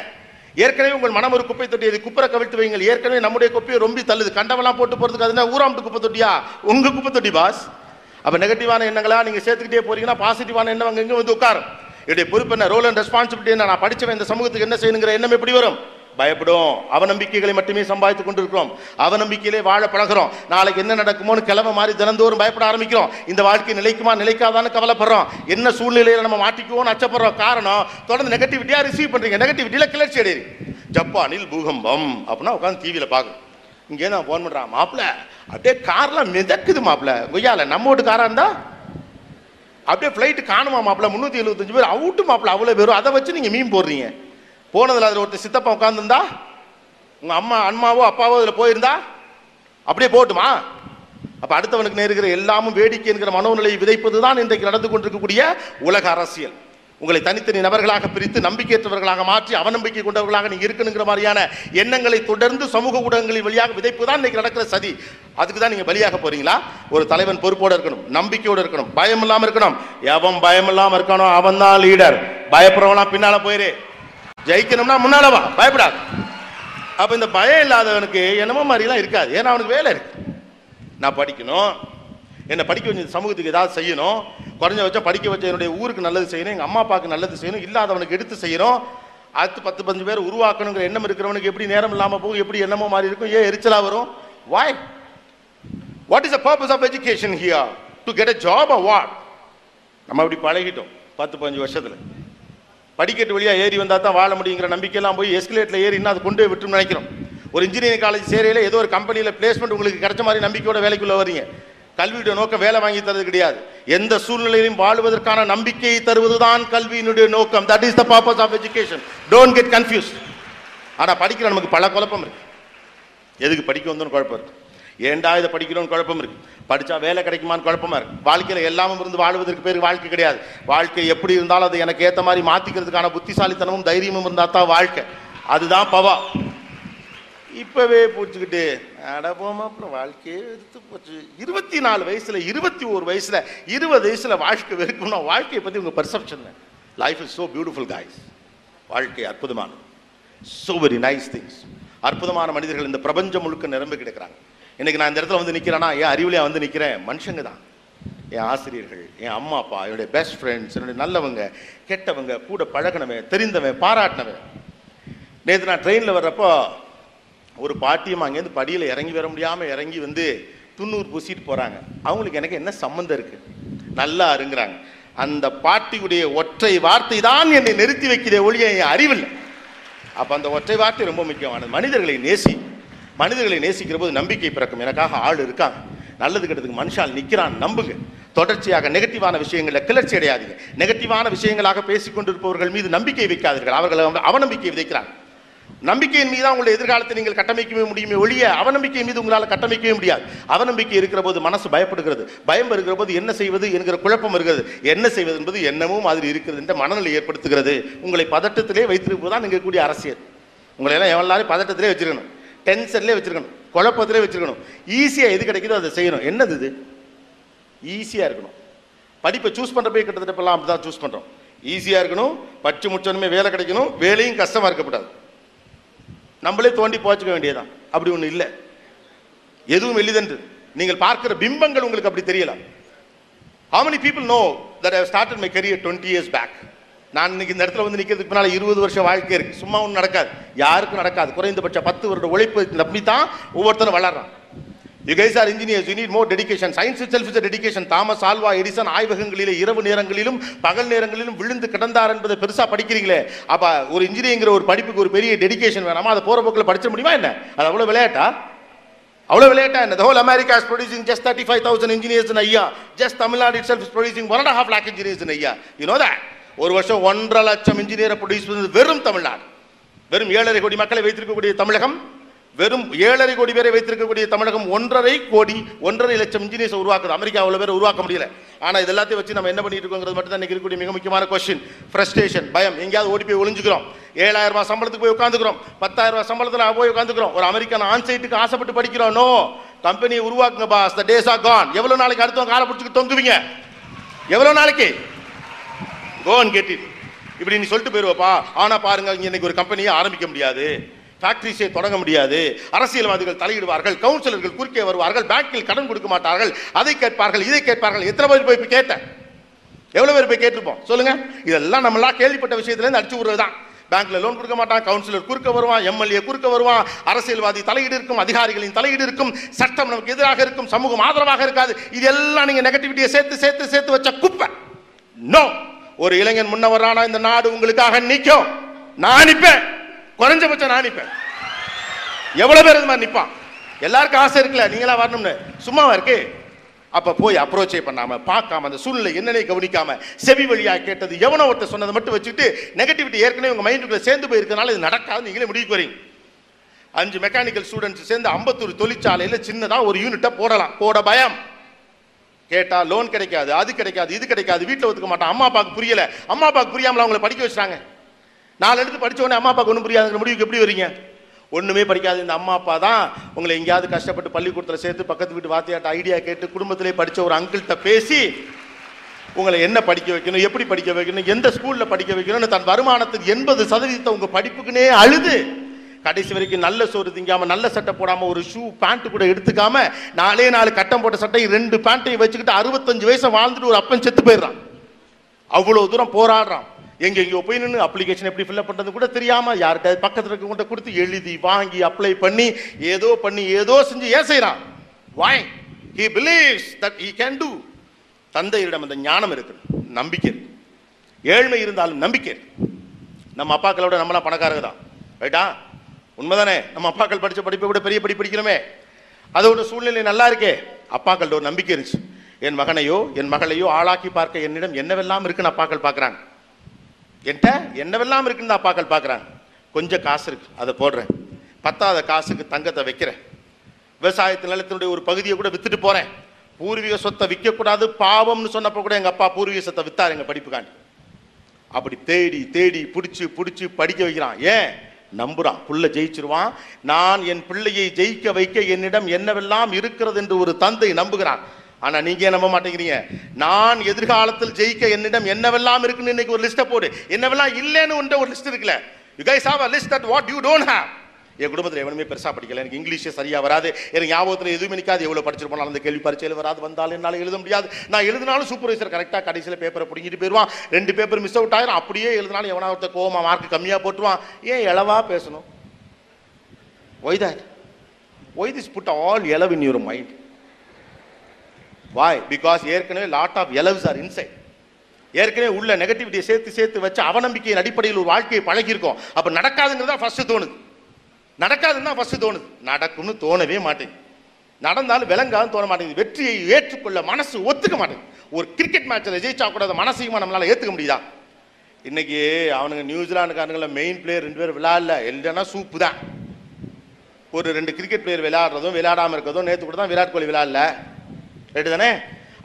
ஏற்கனவே உங்கள் மனம் ஒரு குப்பை தொட்டி அது குப்பரை கவிழ்த்து வைங்கள் ஏற்கனவே நம்முடைய குப்பையை ரொம்ப தள்ளுது. கண்டவெல்லாம் போட்டு போகிறதுக்கு அதுனா ஊராம்பு குப்பை தொட்டியா? உங்கள் குப்பை தொட்டி பாஸ் அப்போ நெகட்டிவான எண்ணங்களா? நீங்கள் சேர்த்துக்கிட்டே போறீங்கன்னா பாசிட்டிவான எண்ணம் அங்கே இங்க வந்து உட்காரும். என்னுடைய பொறுப்பு என்ன? ரோல் அண்ட் ரெஸ்பான்சிபிலிட்டி என்ன? நான் படித்தவன் இந்த சமூகத்துக்கு என்ன செய்யணுங்கிற எண்ணம் எப்படி வரும்? பயப்படும். அவநம்பிக்கைகளை மட்டுமே சம்பாதித்துக் கொண்டிருக்கிறோம். அவநம்பிக்கையிலே வாழ பழகிறோம். நாளைக்கு என்ன நடக்குமோன்னு கிளம்ப மாதிரி தினந்தோறும் பயப்பட ஆரம்பிக்கிறோம். இந்த வாழ்க்கை நிலைக்குமா நிலைக்காதான்னு கவலைப்படுறோம். என்ன சூழ்நிலையில நம்ம மாட்டிக்குவோம்னு அச்சப்படுறோம். காரணம் தொடர்ந்து நெகட்டிவிட்டியா ரிசீவ் பண்றீங்க. நெகட்டிவிட்டியில கிளர்ச்சி அடையுது ஜப்பானில் பூகம்பம் அப்படின்னா உட்காந்து டிவியில பார்க்கும் இங்கே நான் ஃபோன் பண்றான். மாப்பிள்ள அப்படியே கார்லாம் மிதக்குது மாப்பிள்ள கொய்யால நம்ம வீட்டு காரா இருந்தா? அப்படியே ஃப்ளைட்டு காணுமா மாப்பிள்ள முந்நூற்றி எழுபத்தஞ்சு பேர் அவுட்டு மாப்பிள்ள அவ்வளோ பேரும். அதை வச்சு நீங்கள் மீன் போடுறீங்க. போனதில் அதில் ஒருத்தர் சித்தப்பா உட்காந்துருந்தா உங்கள் அம்மா அம்மாவோ அப்பாவோ அதில் போயிருந்தா அப்படியே போட்டுமா அப்போ அடுத்தவனுக்கு நேருகிற எல்லாமும் வேடிக்கை என்கிற மனோநிலையை விதைப்பதுதான் இன்றைக்கு நடந்து கொண்டிருக்கக்கூடிய உலக அரசியல். உங்களை தனித்தனி நபர்களாக பிரித்து நம்பிக்கையற்றவர்களாக மாற்றி அவநம்பிக்கை கொண்டவர்களாக நீங்கள் இருக்கணுங்கிற மாதிரியான எண்ணங்களை தொடர்ந்து சமூக ஊடகங்களின் வழியாக விதைப்பு தான் இன்றைக்கி நடக்கிற சதி. அதுக்கு தான் நீங்கள் பலியாக போகிறீங்களா ஒரு தலைவன் பொறுப்போடு இருக்கணும் நம்பிக்கையோடு இருக்கணும் பயம் இல்லாமல் இருக்கணும். எவன் பயம் இல்லாமல் இருக்கணும் அவன் தான் லீடர் பயப்படுறவனா பின்னால் போயிரு. ஜெயிக்கணும்னா முன்னாலவா? பயப்படாது. அப்போ இந்த பயம் இல்லாதவனுக்கு என்னமோ மாதிரிலாம் இருக்காது. ஏன்னா அவனுக்கு வேலை இருக்கு. நான் படிக்கணும். என்னை படிக்க வச்ச சமூகத்துக்கு ஏதாவது செய்யணும். குறைஞ்ச வச்சா படிக்க வச்ச என்னுடைய ஊருக்கு நல்லது செய்யணும் எங்கள் அம்மா அப்பாவுக்கு நல்லது செய்யணும் இல்லாதவனுக்கு எடுத்து செய்யணும் அடுத்து பத்து பஞ்சு பேர் உருவாக்கணுங்கிற எண்ணம் இருக்கிறவனுக்கு எப்படி நேரம் இல்லாமல் போகும் எப்படி எண்ணமோ மாதிரி இருக்கும் ஏன் எரிச்சலாக வரும்? Why what is the purpose of education here to get a job a what நம்ம அப்படி பழகிட்டோம் பத்து பதினஞ்சு வருஷத்தில். படிக்கட்டு வழியாக ஏறி வந்தால் தான் வாழ முடியுங்கிற நம்பிக்கையெல்லாம் போய் எஸ்கலேட்டில் ஏறி இன்னும் அதை கொண்டு போய் விட்டுன்னு நினைக்கிறோம். ஒரு இன்ஜினியரிங் காலேஜ் சேரையில் ஏதோ ஒரு கம்பெனியில் பிளேஸ்மெண்ட் உங்களுக்கு கிடைச்ச மாதிரி நம்பிக்கையோட வேலைக்குள்ளே வரீங்க கல்வியுடைய நோக்கம் வேலை வாங்கி தரது கிடையாது. எந்த சூழ்நிலையிலும் வாழ்வதற்கான நம்பிக்கையை தருவதுதான் கல்வியினுடைய நோக்கம். That is the purpose of education don't get confuse ஆனால் படிக்கிற நமக்கு பல குழப்பம் இருக்கு. எதுக்கு படிக்க வந்தோன்னு குழப்பம் இருக்கு. ஏண்டா இதை படிக்கணும்னு குழப்பம் இருக்கு. படித்தா வேலை கிடைக்குமான்னு குழப்பமா இருக்கு. வாழ்க்கையில் எல்லாமும் இருந்து வாழ்வதற்கு பேர் வாழ்க்கை கிடையாது. வாழ்க்கை எப்படி இருந்தாலும் அது எனக்கு ஏற்ற மாதிரி மாற்றிக்கிறதுக்கான புத்திசாலித்தனமும் தைரியமும் இருந்தால் தான் வாழ்க்கை. அதுதான் பவா. இப்போவே பூச்சிக்கிட்டு அடபோமா அப்புறம் வாழ்க்கையே எடுத்து போச்சு. இருபத்தி நாலு வயசுல இருபத்தி ஒரு வயசில் இருபது வயசில் வாழ்க்கை வெறுக்கணும்னா வாழ்க்கையை பற்றி உங்கள் perception life is so beautiful guys வாழ்க்கை அற்புதமானது. ஸோ வெரி நைஸ் திங்ஸ் அற்புதமான மனிதர்கள் இந்த பிரபஞ்சம் முழுக்க நிரம்பி கிடக்கிறாங்க. இன்னைக்கு நான் இந்த இடத்துல வந்து நிற்கிறேன்னா என் அறிவுலையாக வந்து நிற்கிறேன் மனுஷங்க தான். என் ஆசிரியர்கள் என் அம்மா அப்பா என்னுடைய பெஸ்ட் ஃப்ரெண்ட்ஸ் என்னுடைய நல்லவங்க கெட்டவங்க கூட பழகினவன் தெரிந்தவன் பாராட்டினவன். நேற்று நான் ட்ரெயினில் வர்றப்போ ஒரு பாட்டியம் அங்கேருந்து படியில் இறங்கி வர முடியாமல் இறங்கி வந்து துண்ணூறு பூசிட்டு போகிறாங்க அவங்களுக்கு எனக்கு என்ன சம்மந்தம் இருக்குது நல்லா அருங்கிறாங்க. அந்த பாட்டியுடைய ஒற்றை வார்த்தை தான் என்னை நிறுத்தி வைக்கிறே ஒழிய என் அறிவில்லை. அப்போ அந்த ஒற்றை வார்த்தை ரொம்ப முக்கியமானது மனிதர்களை நேசி. மனிதர்களை நேசிக்கிற போது நம்பிக்கை பிறக்கும். எனக்காக ஆள் இருக்காங்க. நல்லது கெட்டதுக்கு மனுஷால் நிற்கிறான் நம்புங்க. தொடர்ச்சியாக நெகட்டிவான விஷயங்களில் கிளர்ச்சி அடையாதீங்க. நெகட்டிவான விஷயங்களாக பேசிக்கொண்டிருப்பவர்கள் மீது நம்பிக்கை வைக்காதீர்கள். அவர்கள் அவநம்பிக்கை விதைக்கிறாங்க. நம்பிக்கையின் மீது உங்களுடைய எதிர்காலத்தை நீங்கள் கட்டமைக்கவே முடியுமே ஒழிய அவநம்பிக்கை மீது உங்களால் கட்டமைக்கவே முடியாது. அவநம்பிக்கை இருக்கிற போது மனசு பயப்படுகிறது. பயம் இருக்கிற போது என்ன செய்வது என்கிற குழப்பம் இருக்கிறது என்ன செய்வது என்பது என்னமும் மாதிரி இருக்கிறது என்ற மனநிலை ஏற்படுத்துகிறது. உங்களை பதட்டத்திலே வைத்திருப்பது தான் நீங்கள் கூடிய அரசியல். உங்களை எல்லாம் எல்லாரும் பதட்டத்திலே வச்சிருக்கணும். டென்ஷன்லேயே வச்சிருக்கணும் குழப்பத்திலே வச்சிருக்கணும். ஈஸியாக எது கிடைக்குதோ அதை செய்யணும். என்னது இது? ஈஸியாக இருக்கணும். படிப்பை சூஸ் பண்ணுறப்பே கிட்டத்தட்ட இப்பெல்லாம் அப்படி தான் சூஸ் பண்ணுறோம் ஈஸியாக இருக்கணும் படிச்சு முடிச்சோன்னுமே வேலை கிடைக்கணும் வேலையும் கஷ்டமாக இருக்கக்கூடாது. நம்மளே தோண்டி போச்சுக்க வேண்டியதான் அப்படி ஒன்றும் இல்லை. எதுவும் எளிதன்று. நீங்கள் பார்க்கிற பிம்பங்கள் உங்களுக்கு அப்படி தெரியலாம். How many people know that I have started my career 20 years back? நான் இன்னைக்கு இந்த இடத்துல வந்து நிக்கிறதுக்கு பின்னால் இருபது வருஷம் வாழ்க்கை இருக்குது சும்மா ஒன்றும் நடக்காது. யாருக்கும் நடக்காது. குறைந்தபட்ச பத்து வருட உழைப்பு நம்பி தான் ஒவ்வொருத்தரும் வளர்றான். You guys are engineers you need more dedication science itself is dedication Thomas Alva Edison ஆய்வகங்களிலே இரவு நேரங்களிலும் பகல் நேரங்களிலும் விழுந்து கிடந்தார் என்பதை பெருசாக படிக்கிறீங்களே. அப்போ ஒரு இன்ஜினியரிங்கிற ஒரு படிப்புக்கு ஒரு பெரிய டெடிகேஷன் வேணாமா? அதை போகிற போக்கில் படிச்சிட முடியுமா என்ன? அது அவ்வளோ விளையாட்டா? அவ்வளோ விளையாட்டா என்ன? America whole america is producing just 35000 engineers in a year. Just tamil nadu itself is producing one and a half lakh engineers in ஒரு வருஷம் ஒன்றரை லட்சம் இன்ஜினியரை ப்ரொடியூஸ் பண்ணது வெறும் தமிழ்நாடு. வெறும் ஏழரை கோடி மக்களை வைத்திருக்கக்கூடிய தமிழகம் வெறும் ஏழரை கோடி பேரை வைத்திருக்கக்கூடிய தமிழகம் ஒன்றரை கோடி ஒன்றரை லட்சம் இன்ஜினியர்ஸ் உருவாக்குது. அமெரிக்கா அவ்வளோ பேர் உருவாக்க முடியல. ஆனால் இது எல்லாத்தையும் வச்சு நம்ம என்ன பண்ணிட்டு இருக்கோங்கிறது மட்டும் தான் இன்னைக்கு இருக்கக்கூடிய மிக முக்கியமான கொஸ்டின் ஃப்ரஸ்ட்ரேஷன் பயம். எங்கேயாவது ஓடி போய் ஒளிஞ்சுக்கிறோம். ஏழாயிரம் ரூபாய் சம்பளத்துக்கு போய் உட்காந்துக்கிறோம் பத்தாயிரம் ரூபாய் சம்பளத்துல போய் உட்காந்துக்கிறோம் ஒரு அமெரிக்கன் ஆன்சைட்டுக்கு ஆசைப்பட்டு படிக்கிறோம். நோ கம்பெனியை உருவாக்குங்க boss the days are gone எவ்வளோ நாளைக்கு அடுத்தவங்க காலை பிடிச்சிட்டு தொங்குவீங்க? எவ்வளோ நாளைக்கு? கோ அண்ட் கெட் இட் இப்படி நீ சொல்லிட்டு போயிருவப்பா. ஆனா பாருங்க இங்க இன்னைக்கு ஒரு கம்பெனியை ஆரம்பிக்க முடியாது. ஃபேக்டரிஸை தொடங்க முடியாது. அரசியல்வாதிகள் தலையிடுவார்கள் கவுன்சிலர்கள் குறுக்கே வருவார்கள் பேங்கில் கடன் கொடுக்க மாட்டார்கள் அதை கேட்பார்கள் இதை கேட்பார்கள். எத்தனை பேர் போய் இப்போ கேட்டேன்? எவ்வளோ பேர் போய் கேட்டிருப்போம்? சொல்லுங்க. இதெல்லாம் நம்மளாம் கேள்விப்பட்ட விஷயத்துலேருந்து அடிச்சு விடுறது தான் பேங்க்ல லோன் கொடுக்க மாட்டான் கவுன்சிலர் குறுக்க வருவான் எம்எல்ஏ குறுக்க வருவான் அரசியல்வாதி தலையீடு இருக்கும் அதிகாரிகளின் தலையீடு இருக்கும் சட்டம் நமக்கு எதிராக இருக்கும் சமூகம் ஆதரவாக இருக்காது. இதெல்லாம் நீங்கள் நெகட்டிவிட்டியை சேர்த்து சேர்த்து சேர்த்து வச்ச குப்பை. நோ ஒரு இளைஞன் முன்ன இந்த நாடு உங்களுக்காக நிற்கும். நான் நிற்பேன். குறைஞ்சபட்சம் நான் நிற்பேன். எவ்வளவு பேர் இது மாதிரி நிற்பான்? எல்லாருக்கும் ஆசை இருக்குல்ல நீங்களா வரணும்னு. சும்மாவா இருக்கு? அப்ப போய் அப்ரோச்சே பண்ணாம பார்க்காம அந்த சூழ்நிலை என்னன்னே கவனிக்காம செவி வழியா கேட்டது எவனோ ஒருத்தர் சொன்னதை மட்டும் வச்சுட்டு நெகட்டிவிட்டி ஏற்கனவே உங்க மைண்டுக்குள்ள சேர்ந்து போயிருக்கனால இது நடக்காது நீங்களே முடிவுக்கு வரீங்க. அஞ்சு மெக்கானிக்கல் ஸ்டூடெண்ட்ஸ் சேர்ந்து அம்பத்தூர் தொழிற்சாலையில் சின்னதாக ஒரு யூனிட்டை போடலாம். போட பயம். கேட்டா லோன் கிடைக்காது அது கிடைக்காது இது கிடைக்காது வீட்டில் ஒத்துக்க மாட்டான் அம்மா அப்பாவுக்கு புரியல. அம்மா அப்பாவுக்கு புரியாமல் அவங்கள படிக்க வச்சாங்க நாலு எடுத்து உடனே அம்மா அப்பாவுக்கு ஒன்றும் புரியாதுங்கிற முடிவுக்கு எப்படி வரீங்க? ஒன்றுமே படிக்காது. இந்த அம்மா அப்பா தான் உங்களை எங்கேயாவது கஷ்டப்பட்டு பள்ளிக்கூடத்தில் சேர்த்து பக்கத்து வீட்டு வாத்தியாட்ட ஐடியா கேட்டு குடும்பத்திலே படித்த ஒரு அங்கிள்கிட்ட பேசி உங்களை என்ன படிக்க வைக்கணும் எப்படி படிக்க வைக்கணும் எந்த ஸ்கூலில் படிக்க வைக்கணும்னு தன் வருமானத்தின் எண்பது சதவீதத்தை உங்கள் படிப்புக்குனே அழுது கடைசி வரைக்கும் நல்ல சோறு திங்காம நல்ல சட்டை போடாம ஒரு ஷூ பேண்ட் கூட எடுத்துக்காம நாலே நாலு கட்டம் போட்ட சட்டை ரெண்டு பேண்ட்டையும் வச்சுக்கிட்டு அறுபத்தஞ்சு வயசு வாழ்ந்துட்டு ஒரு அப்பன் செத்து போயிடுறான். அவ்வளோ தூரம் போராடுறான். எங்க எங்கேயோ போய் நின்று அப்ளிகேஷன் எப்படி ஃபில்அப் பண்ணுறது கூட தெரியாமல் யார்கிட்ட பக்கத்தில் இருக்கவங்கள்ட்ட கொடுத்து எழுதி வாங்கி அப்ளை பண்ணி ஏதோ பண்ணி ஏதோ செஞ்சு ஏன் செய்கிறான் why he believes that he can do தந்தையரிடம் அந்த ஞானம் இருக்குது நம்பிக்கை இருக்கு. ஏழ்மை இருந்தாலும் நம்பிக்கை இருக்கு. நம்ம அப்பாக்களோட நம்மளாம் பணக்காரங்க தான். ரைட்டா உண்மைதானே? நம்ம அப்பாக்கள் படிச்ச படிப்பை விட பெரிய படி படிக்கிறோமே. அதோட சூழ்நிலை நல்லா இருக்கே. அப்பாக்களோட ஒரு நம்பிக்கை இருந்துச்சு. என் மகனையோ என் மகளையோ ஆளாக்கி பார்க்க என்னிடம் என்னவெல்லாம் இருக்குன்னு அப்பாக்கள் பார்க்குறாங்க. என்கிட்ட என்னவெல்லாம் இருக்குன்னு அப்பாக்கள் பார்க்குறாங்க. கொஞ்சம் காசு இருக்கு அதை போடுறேன். பத்தாத காசுக்கு தங்கத்தை வைக்கிறேன். விவசாயத்து நிலத்தினுடைய ஒரு பகுதியை கூட வித்துட்டு போறேன். பூர்வீக சொத்தை விற்கக்கூடாது பாவம்னு சொன்னப்போ கூட எங்க அப்பா பூர்வீக சொத்தை வித்தார் எங்க படிப்புக்காண்டி. அப்படி தேடி தேடி பிடிச்சி பிடிச்சி படிக்க வைக்கிறான். ஏன்? நம்புறான். புள்ள ஜெயிச்சிருவான். நான் என் பிள்ளையை ஜெயிக்க வைக்க என்னிடம் என்னவெல்லாம் இருக்கிறது என்று ஒரு தந்தை நம்புகிறான். ஆனா நீங்க ஏன் நம்ப மாட்டேங்கிறீங்க? நான் எதிர்காலத்தில் ஜெயிக்க என்னிடம் என்னவெல்லாம் இருக்குன்னு இன்னைக்கு ஒரு லிஸ்ட்டை போடு. என்னவெல்லாம் இல்லைன்னு ஒன்ற ஒரு லிஸ்ட் இருக்குல்ல. You guys have a list that what you don't have என் குடும்பத்தில் எவனுமே பெருசாக படிக்கல. எனக்கு இங்கிலீஷே சரியாக வராது. எனக்கு ஞாபகத்தில் எதுவுமே நிற்காது எவ்வளோ படிச்சிருப்போம் அந்த கேள்வி பரீட்சையில் வராது. வந்தாலும் என்னால் எழுத முடியாது. நான் எழுதினாலும் சூப்பர்வைசர் கரெக்டாக கடைசியில் பேப்பரை பிடிங்கிட்டு போயிடுவான் ரெண்டு பேப்பர் மிஸ் அவுட் ஆயிரும். அப்படியே எழுதினாலும் எவனா ஒருத்தர் கோவமா மார்க் கம்மியாக போட்டுருவான். ஏன் இளவா பேசணும்? Why that why this put all எலவ் in your mind why because ஏற்கனவே லாட் ஆஃப் எலவ்ஸ் ஆர் இன்சைட் ஏற்கனவே உள்ள நெகட்டிவிட்டியை சேர்த்து சேர்த்து வச்சு அவநம்பிக்கையின் அடிப்படையில் ஒரு வாழ்க்கையை பழகியிருக்கோம். அப்போ நடக்காதுங்கிறதா ஃபஸ்ட்டு தோணுது. நடக்காதுன்னு தான் ஃபஸ்ட்டு தோணுது. நடக்கும்னு தோணவே மாட்டேங்குது. நடந்தாலும் விளங்காதுன்னு தோண மாட்டேங்குது. வெற்றியை ஏற்றுக்கொள்ள மனசு ஒத்துக்க மாட்டேங்குது. ஒரு கிரிக்கெட் மேட்ச்சில் ஜெயிச்சா கூட அதை மனசையுமா நம்மளால ஏற்றுக்க முடியுதா? இன்னைக்கு அவனுங்க நியூசிலாண்டுக்காரங்கள மெயின் பிளேயர் ரெண்டு பேர் விளையாடல. இல்லைன்னா சூப்பு தான். ஒரு ரெண்டு கிரிக்கெட் பிளேயர் விளையாடுறதும் விளையாடாமல் இருக்கிறதும் நேற்று கூட தான் விராட் கோலி விளையாடல. ரைட்டு தானே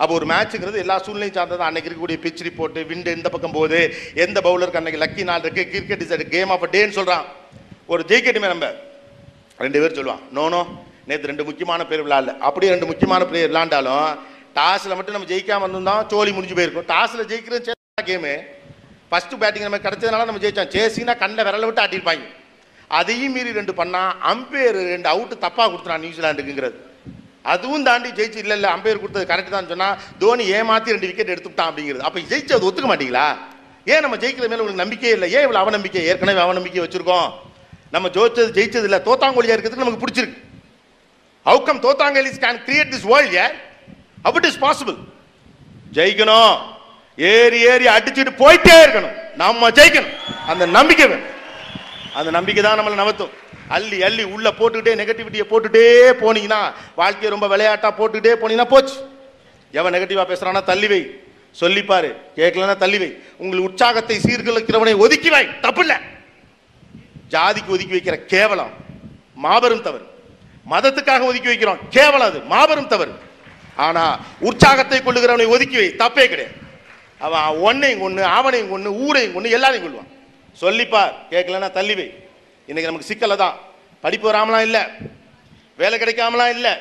அப்போ ஒரு மேட்ச்சுங்கிறது எல்லா சூழ்நிலையும் சார்ந்தது அன்னைக்கு இருக்கக்கூடிய பிச் ரிப்போர்ட்டு விண்டு எந்த பக்கம் போகுது எந்த பவுலருக்கு அன்னைக்கு லக்கி நாள் இருக்குது கிரிக்கெட் இஸ் கேம் ஆஃப் டேன்னு சொல்கிறான் ஒரு ஜெயிக்கட்டுமே நம்ம. ரெண்டு பேர் சொல்லுவான் நோனோ நேற்று ரெண்டு முக்கியமான பேர் விளாடல அப்படியே ரெண்டு முக்கியமான பிளேயர் விளாண்டாலும் டாஸில் மட்டும் நம்ம ஜெயிக்காமல் இருந்தோம் சோழி முடிஞ்சு போயிருக்கும். டாஸில் ஜெயிக்கிறது கேமு. ஃபஸ்ட்டு பேட்டிங் நம்ம கிடச்சதுனால நம்ம ஜெயிச்சோம். சேசிங்கன்னா கண்ணில் விரல விட்டு ஆட்டிருப்பாங்க அதையும் மீறி ரெண்டு பண்ணால் அம்பையர் ரெண்டு அவுட்டு தப்பாக கொடுத்துறான் நியூசிலாண்டுக்குங்கிறது அதுவும் தாண்டி ஜெயிச்சு இல்லை இல்லை அம்பையர் கொடுத்தது கரெக்ட் தான் சொன்னால் தோனி ஏமாற்றி ரெண்டு விக்கெட் எடுத்துட்டான் அப்படிங்கிறது. அப்போ ஜெயிச்சு அது ஒத்துக்க மாட்டீங்களா? ஏன் நம்ம ஜெயிக்கிற மேலே உங்களுக்கு நம்பிக்கையே இல்லை? ஏன் இவ்வளோ அவநம்பிக்கை? ஏற்கனவே அவநம்பிக்கை வச்சுருக்கோம். நம்ம ஜோதிச்சது ஜெயிச்சது இல்லை தோத்தாங்கோலியா இருக்கிறதுக்கு நமக்கு பிடிச்சிருக்கு. ஹவு கம் தோத்தாங்கலிஸ் கேன் கிரியேட் திஸ் வேர்ல்ட் ஏ how it இஸ் பாசிபிள் ஜெயிக்கணும். ஏறி ஏறி அடிச்சுட்டு போயிட்டே இருக்கணும். நம்ம ஜெயிக்கணும். அந்த நம்பிக்கை வேணும். அந்த நம்பிக்கை தான் நம்மளை நவத்தும். அள்ளி அள்ளி உள்ள போட்டுக்கிட்டே நெகட்டிவிட்டியை போட்டுட்டே போனீங்கன்னா வாழ்க்கையை ரொம்ப விளையாட்டா போட்டுக்கிட்டே போனீங்கன்னா போச்சு. எவன் நெகட்டிவா பேசுறானா தள்ளி வை. சொல்லிப்பாரு. கேட்கலன்னா தள்ளி வை. உங்கள் உற்சாகத்தை சீர்குலைக்கிறவனை ஒதுக்கி வை. தப்பு இல்லை. ஜாதிக்கு ஒதுக்கி வைக்கிற கேவலம் மாபெரும் தவறு. மதத்துக்காக ஒதுக்கி வைக்கிறோம் கேவலம் அது மாபெரும் தவறு. ஆனா உற்சாகத்தை கொள்ளுகிறவனை ஒதுக்கி வை தப்பே கிடையாது. அவன் ஒன்னையும் கொண்டு அவனையும் கொண்டு ஊரையும் கொண்டு எல்லாரையும் கொள்வான் சொல்லிப்பார் கேட்கலன்னா தள்ளி வை. இன்னைக்கு நமக்கு சிக்கலை தான். படிப்பு வராமலாம் இல்லை. வேலை கிடைக்காமலாம் இல்லை.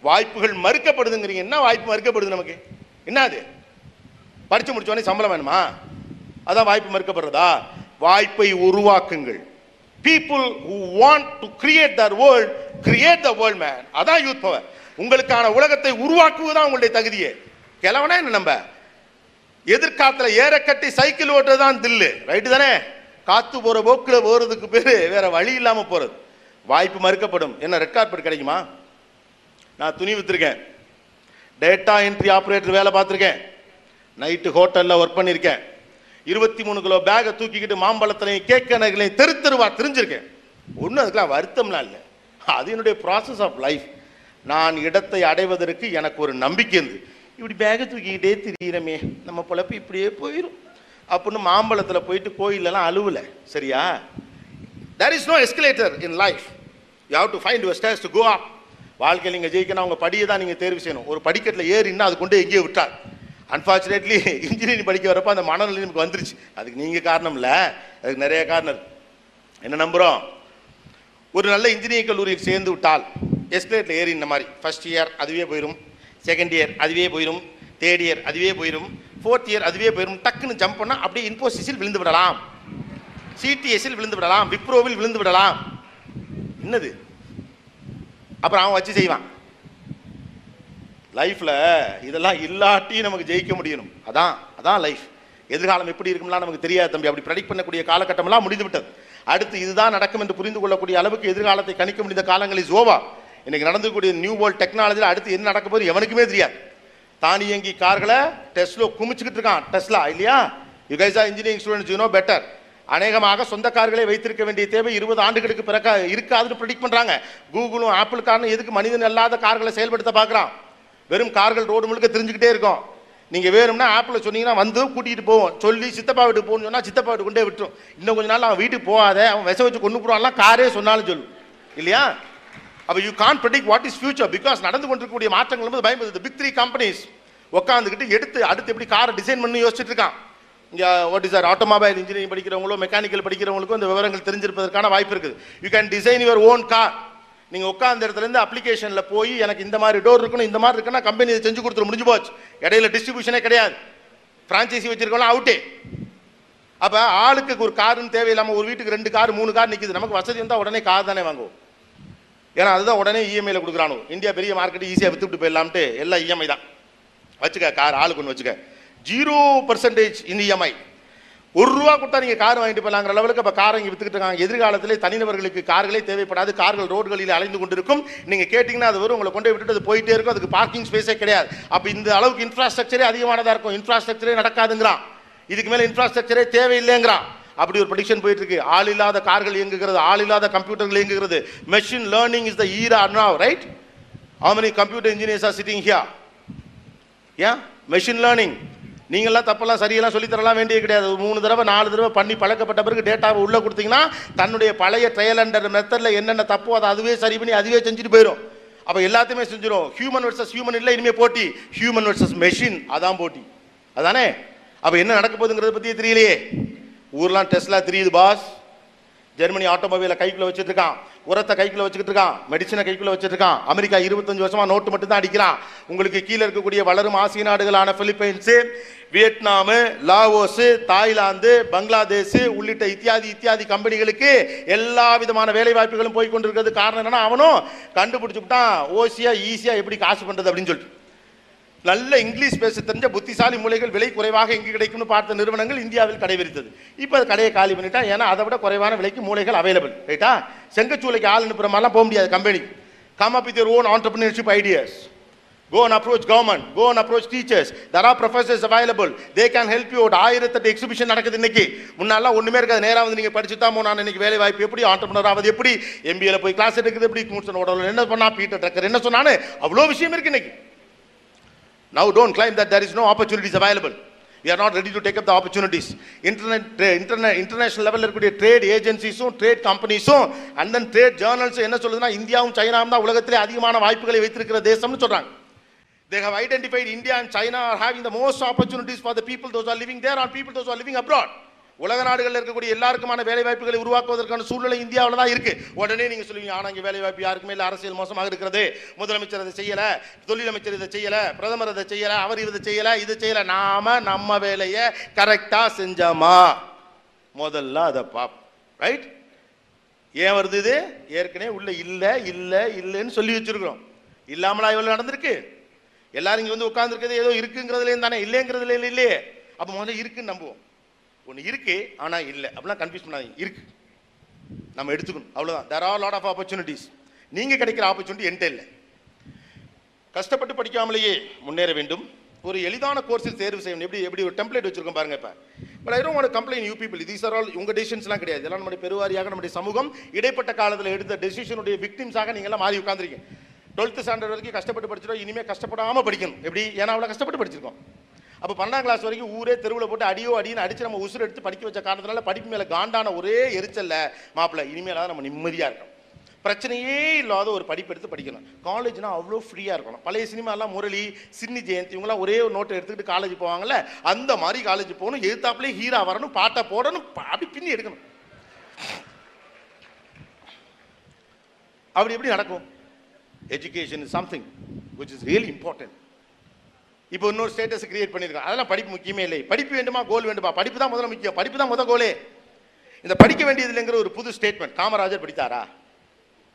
வாய்ப்புகள் மறுக்கப்படுதுங்கிறீங்க. என்ன வாய்ப்பு மறுக்கப்படுது நமக்கு? என்ன அது? படிச்சு முடிச்சோடனே சம்பளம் வேணுமா? அதான் வாய்ப்பு மறுக்கப்படுறதா? வாய்ப்பை உருவாக்குங்கள். People who want to create their world create the world man அதான் யூத் பவர் உங்களுக்கான உலகத்தை உருவாக்குவதுதான் உங்களுடைய தகுதியே. கிளவனா என்ன நம்ம? எதிர்காலத்தில் ஏற கட்டி சைக்கிள் ஓட்டுறது தான் தில்லு. ரைட்டு தானே? காத்து போகிற போக்கில் போகிறதுக்கு பேர் வேற வழி இல்லாமல் போகிறது வாய்ப்பு மறுக்கப்படும். என்ன ரெட் கார்பெட் கிடைக்குமா? நான் துணி விற்றுருக்கேன் டேட்டா என்ட்ரி ஆப்ரேட்டர் வேலை பார்த்துருக்கேன். நைட்டு ஹோட்டலில் ஒர்க் பண்ணியிருக்கேன் இருபத்தி மூணு கிலோ பேகை தூக்கிக்கிட்டு மாம்பழத்திலையும் கேக் நகைகளையும் தெரு தெருவா தெரிஞ்சிருக்கேன். ஒன்றும் அதுக்கெல்லாம் வருத்தம்லாம் இல்லை. அது என்னுடைய ப்ராசஸ் ஆஃப் லைஃப் நான் இடத்தை அடைவதற்கு எனக்கு ஒரு நம்பிக்கை இருந்து. இப்படி பேகை தூக்கிக்கிட்டே திரியிறமே நம்ம பொழப்பு இப்படியே போயிடும் அப்படின்னு மாம்பழத்தில் போயிட்டு கோயிலெல்லாம் அழுவல சரியா? There is no escalator in life you have to find your stairs to go up வாழ்க்கையில் நீங்கள் ஜெயிக்கணும் அவங்க படியை தான் நீங்கள் தேர்வு செய்யணும். ஒரு படிக்கட்டில் ஏறின்னா அது கொண்டு எங்கேயோ விட்டார் அன்ஃபார்ச்சுனேட்லி இன்ஜினியரிங் [LAUGHS] படிக்க வரப்போ அந்த மனநிலை நமக்கு வந்துருச்சு. அதுக்கு நீங்கள் காரணம் இல்லை. அதுக்கு நிறைய காரணம் என்ன நம்புகிறோம் ஒரு நல்ல இன்ஜினியரிங் கல்லூரியில் சேர்ந்து விட்டால் எஸ்டேட்டில் ஏறி இந்த மாதிரி. ஃபர்ஸ்ட் இயர் அதுவே போயிடும் செகண்ட் இயர் அதுவே போயிடும் தேர்ட் இயர் அதுவே போயிடும் ஃபோர்த் இயர் அதுவே போயிடும் டக்குன்னு ஜம்ப் பண்ணால் அப்படியே இன்ஃபோசிஸில் விழுந்து விடலாம். சிடிஎஸ்சில் விழுந்து விடலாம். விப்ரோவில் விழுந்து விடலாம். என்னது? அப்புறம் அவன் வச்சு செய்வான். லைஃப்பில் இதெல்லாம் இல்லாட்டி நமக்கு ஜெயிக்க முடியணும். அதான் அதான் லைஃப் எதிர்காலம் எப்படி இருக்கும்லாம் நமக்கு தெரியாது தம்பி. அப்படி ப்ரெடிக்ட் பண்ணக்கூடிய காலகட்டமெல்லாம் முடிந்து விட்டது அடுத்து இதுதான் நடக்கும் என்று புரிந்து கொள்ளக்கூடிய அளவுக்கு எதிர்காலத்தை கணிக்க முடிந்த காலங்கள் இஸ் ஓவா இன்னைக்கு நடந்துக்கூடிய நியூ வேர்ல்ட் டெக்னாலஜியில் அடுத்து என்ன நடக்க போகுது எவனுக்குமே தெரியாது. தானியங்கி கார்களை டெஸ்லோ குமிச்சுக்கிட்டு இருக்கான். டெஸ்லா இல்லையா? You guys engineering students you know better அநேகமாக சொந்த கார்களை வைத்திருக்க வேண்டிய தேவை இருபது ஆண்டுகளுக்கு பிறக்க இருக்காதுன்னு ப்ரெடிக்ட் பண்ணுறாங்க கூகுளும் ஆப்பிள் காரணம் எதுக்கு மனிதன் அல்லாத கார்களை செயல்படுத்த பார்க்குறான்? வெறும் கார்கள் ரோடு முழுக்க தெரிஞ்சுக்கிட்டே இருக்கும். நீங்கள் வேணும்னா ஆப்பில் சொன்னீங்கன்னா வந்து கூட்டிகிட்டு போவோம். சொல்லி சித்தப்பா வீட்டுக்கு போகணும்னு சொன்னால் சித்தப்பா வீட்டு கொண்டே விட்டுரும். இன்னும் கொஞ்ச நாள் அவன் வீட்டுக்கு போகாத அவன் விஷ வச்சு கொண்டு போடுவான்லாம் காரே சொன்னாலும் சொல்லும் இல்லையா? அப்போ you can predict what is future because நடந்து கொண்டிருக்கக்கூடிய மாற்றங்கள் வந்து பயன்படுது. பிக் த்ரீ கம்பெனிஸ் உட்காந்துக்கிட்டு எடுத்து அடுத்து எப்படி காரை டிசைன் பண்ணி யோசிச்சுட்டு இருக்கான். இங்கே what is are automobile engineering படிக்கிறவங்களோ mechanical படிக்கிறவங்களுக்கும் இந்த விவரங்கள் தெரிஞ்சிருப்பதற்கான வாய்ப்பு இருக்குது. You can design your own car நீங்கள் உட்காந்த இடத்துல இருந்து அப்ளிகேஷனில் போய் எனக்கு இந்த மாதிரி டோர் இருக்கணும் இந்த மாதிரி இருக்குன்னா கம்பெனி இதை செஞ்சு கொடுத்துரு முடிஞ்சு போச்சு. இடையில டிஸ்ட்ரிபியூஷனே கிடையாது. ஃப்ரான்ச்சைசி வச்சிருக்கோம்னா அவுட்டே அப்போ ஆளுக்கு ஒரு காருன்னு தேவையில்லாமல் ஒரு வீட்டுக்கு ரெண்டு கார் மூணு கார் நிற்கிது நமக்கு வசதி வந்தால் உடனே கார் தானே வாங்குவோம். ஏன்னா அதுதான் உடனே இஎம்ஐயில் கொடுக்குறானோ. இந்தியா பெரிய மார்க்கெட் ஈஸியாக வித்துட்டு போயிடலாம்ட்டு எல்லாம் இஎம்ஐ தான். வச்சுக்க கார் ஆளுக்கு ஒன்று வச்சுக்க. ஜீரோ பர்சன்டேஜ் இந்த இஎம்ஐ ஒரு ரூபா கொடுத்தா நீங்கள் கார் வாங்கிட்டு போகலாங்கிற லெவலுக்கு இப்போ காரை இங்கே வித்துக்கிட்டு இருக்காங்க. எதிர்காலத்திலே தனிநபர்களுக்கு கார்களே தேவைப்படாது. கார்கள் ரோடுகளில் அலைந்து கொண்டிருக்கும். நீங்கள் கேட்டிங்கன்னா அது வரும் உங்களை கொண்டு விட்டுட்டு அது போயிட்டே இருக்கும். அதுக்கு பார்க்கிங் ஸ்பேஸே கிடையாது. அப்போ இந்த அளவுக்கு இன்ஃப்ராஸ்ட்ரக்சரே அதிகமானதாக இருக்கும். இன்ஃப்ராஸ்ட்ரக்சரே நடக்காதுங்கிறான். இதுக்கு மேலே இன்ஃப்ராஸ்ட்ரக்சரே தேவையில்லைங்கிறான். அப்படி ஒரு ப்ரடிக்ஷன் போயிட்டு இருக்கு ஆள் இல்லாத கார்கள் இயங்குகிறது. ஆள் இல்லாத கம்ப்யூட்டர்கள் இயங்குகிறது. Machine learning is the era now right how many computer engineers are sitting here? ஏன் மெஷின் லேர்னிங் நீங்களாம் தப்பெல்லாம் சரியெல்லாம் சொல்லித் தரலாம் வேண்டியது கிடையாது. மூணு தடவை நாலு தடவை பண்ணி பழக்கப்பட்ட பிறகு டேட்டாவை உள்ளே கொடுத்தீங்கன்னா தன்னுடைய பழைய ட்ரையல் அண்டர் மெத்தடில் என்னென்ன தப்போ அதை அதுவே சரி பண்ணி அதுவே செஞ்சுட்டு போயிடும் அப்போ எல்லாத்தையுமே செஞ்சிடும் ஹியூமன் வர்சஸ் ஹியூமன் இல்லை இனிமேல் போட்டி. ஹியூமன் வர்சஸ் மெஷின் அதான் போட்டி. அதானே? அப்போ என்ன நடக்க போகுதுங்கிறத பற்றியே தெரியலையே. ஊர்லாம் டெஸ்ட்லாம் தெரியுது பாஸ் ஜெர்மனி ஆட்டோமொபைலை கைக்குள்ள வச்சுட்டு இருக்கான் உரத்தை கைக்குள்ள வச்சுக்கிட்டு இருக்கான் மெடிசனை கைக்குள்ள வச்சுட்டு இருக்கான் அமெரிக்கா இருபத்தஞ்சு வருஷமா நோட்டு மட்டும் தான் அடிக்கிறான் உங்களுக்கு கீழே இருக்கக்கூடிய வளரும் ஆசிய நாடுகளான Philippines Vietnam Laos Thailand Bangladesh உள்ளிட்ட இத்தியாதி இத்தியாதி கம்பெனிகளுக்கு எல்லா விதமான வேலை வாய்ப்புகளும் போய் கொண்டிருக்கிறது. காரணம் என்னன்னா அவனும் கண்டுபிடிச்சுட்டான் ஓசியா ஈஸியா எப்படி காசு பண்றது அப்படின்னு சொல்லிட்டு. நல்ல இங்கிலீஷ் பேச தெரிஞ்ச புத்திசாலி மூலைகள் விலை குறைவாக எங்கே கிடைக்கும்னு பார்த்த நிறுவனங்கள் இந்தியாவில் கடைபிடித்தது. இப்போ அது கடையை காலி பண்ணிட்டா ஏன்னா அதை விட குறைவான விலைக்கு மூலைகள் அவைலபிள் ரைட்டா செங்கச்சூளைக்கு ஆள் அனுப்புற மாதிரிலாம் போக முடியாது company come up with own entrepreneurship ideas go and approach government go and approach teachers There are professors available they can help you ஆயிரத்தெட்டு எக்ஸிபிஷன் நடக்குது இன்னைக்கு. முன்னாலாம் ஒன்றுமே இருக்காது. நேராக வந்து நீங்கள் படிச்சு தான் நான் இன்னைக்கு வேலை வாய்ப்பு எப்படி? ஆண்டர்பனர் ஆகுது எப்படி? எம்பிஏல போய் கிளாஸ் எடுக்குது எப்படி? மூச்சு உடல். என்ன பண்ணா பீட்டர் டக்கர் என்ன சொன்னான்னு? அவ்வளோ விஷயம் இருக்கு இன்னைக்கு. Now don't claim that there is no opportunities available. We are not ready to take up the opportunities. Internet, tra- internet, international level இருக்கக்கூடிய ட்ரேட் ஏஜென்சிஸும் ட்ரேட் கம்பெனிஸும் அண்ட் தென் ட்ரேட் ஜேர்னல்ஸும் என்ன சொல்லுதுன்னா இந்தியாவும் சைனாவும் தான் உலகத்திலே அதிகமான வாய்ப்புகளை வைத்திருக்கிற தேசம்னு சொல்றாங்க They have identified India and China are having the most opportunities for the people those who are living there and people those who are living abroad. உலக நாடுகளில் இருக்கக்கூடிய எல்லாருக்குமான வேலை வாய்ப்புகளை உருவாக்குவதற்கான சூழ்நிலை இந்தியாவில் தான் இருக்கு. உடனே நீங்க சொல்லுவீங்க ஆனா இங்க வேலை வாய்ப்பு யாருக்குமே இல்லை அரசியல் மோசமாக இருக்கிறது. முதலமைச்சர் இதை செய்யல தொழிலமைச்சர் இதை செய்யல பிரதமர் இதை செய்யல அவர் இதை செய்யல இது செய்யல. நாம நம்ம வேலையை கரெக்டா செஞ்சோமா? முதல்ல அதை பாப் ரைட் ஏன் வருது இது? ஏற்கனவே உள்ள இல்லை இல்லை இல்லைன்னு சொல்லி வச்சிருக்கிறோம். இல்லாமலா இவ்வளவு நடந்திருக்கு? எல்லாரும் இங்க வந்து உட்கார்ந்துருக்கிறது ஏதோ இருக்குங்கிறதுலேயும் தானே இல்லைங்கிறதுல இல்லையே. அப்போ முதல்ல இருக்குன்னு நம்புவோம். ஒன்று இருக்கு ஆனால் இல்லை. அப்படிலாம் கன்ஃபியூஸ் பண்ணாதீங்க. இருக்கு. நம்ம எடுத்துக்கணும். அவ்வளோதான் there are lot of opportunities நீங்கள் கிடைக்கிற ஆப்பர்ச்சுனிட்டி என்கிட்ட இல்லை. கஷ்டப்பட்டு படிக்காமலேயே முன்னேற வேண்டும். ஒரு எளிதான கோர்ஸில் தேர்வு செய்யணும். எப்படி எப்படி ஒரு டெம்ப்ளேட் வச்சிருக்கோம் பாருங்க இப்போ. But I don't complaint you people these are all உங்கள் டெசிஷன்ஸ்லாம் கிடையாது. இதெல்லாம் நம்முடைய பெருவாரியாக நம்முடைய சமூகம் இடைப்பட்ட காலத்தில் எடுத்த டெசிஷனுடைய விக்டிம்ஸாக நீங்களாம் எல்லாம் மாறி உட்காந்துருக்கீங்க டுவெல்த்து ஸ்டாண்டர்ட் வரைக்கும் கஷ்டப்பட்டு படிச்சிடும் இனிமேல் கஷ்டப்படாமல் படிக்கணும். எப்படி? ஏன்னா அவ்வளோ கஷ்டப்பட்டு படிச்சிருக்கோம். அப்போ பன்னெண்டாம் கிளாஸ் வரைக்கும் ஊரே தெருவில் போட்டு அடியோ அடின்னு அடிச்சு நம்ம உசுறு எடுத்து படிக்க வச்ச காரணத்தினால படிப்பு மேலே காண்டான ஒரே எரிச்சல்ல மாப்பிள்ளை. இனிமேல் தான் நம்ம நிம்மதியாக இருக்கணும். பிரச்சனையே இல்லாத ஒரு படிப்பு எடுத்து படிக்கணும். காலேஜ்னா அவ்வளோ ஃப்ரீயாக இருக்கணும். பழைய சினிமாலாம் முரளி சின்னி ஜெயந்தி இவங்களாம் ஒரே ஒரு நோட்டை எடுத்துக்கிட்டு காலேஜ் போவாங்கல்ல அந்த மாதிரி காலேஜ் போகணும். எழுத்தாப்புலேயே ஹீரா வரணும் பாட்டை போடணும் அப்படி பின்னி எடுக்கணும். அப்படி எப்படி நடக்கும்? Education is something which is really important இப்போ இன்னொரு ஸ்டேட்டஸ் கிரியேட் பண்ணியிருக்காங்க அதெல்லாம் படிப்பு முக்கியமே இல்லை. படிப்பு வேண்டுமா? கோல் வேண்டுமா? படிப்பு தான் முதல்ல முக்கியம். படிப்பு தான் முதல் கோலே இந்த படிக்க வேண்டியதுலங்கிற ஒரு புது ஸ்டேட்மெண்ட் காமராஜர் படித்தாரா?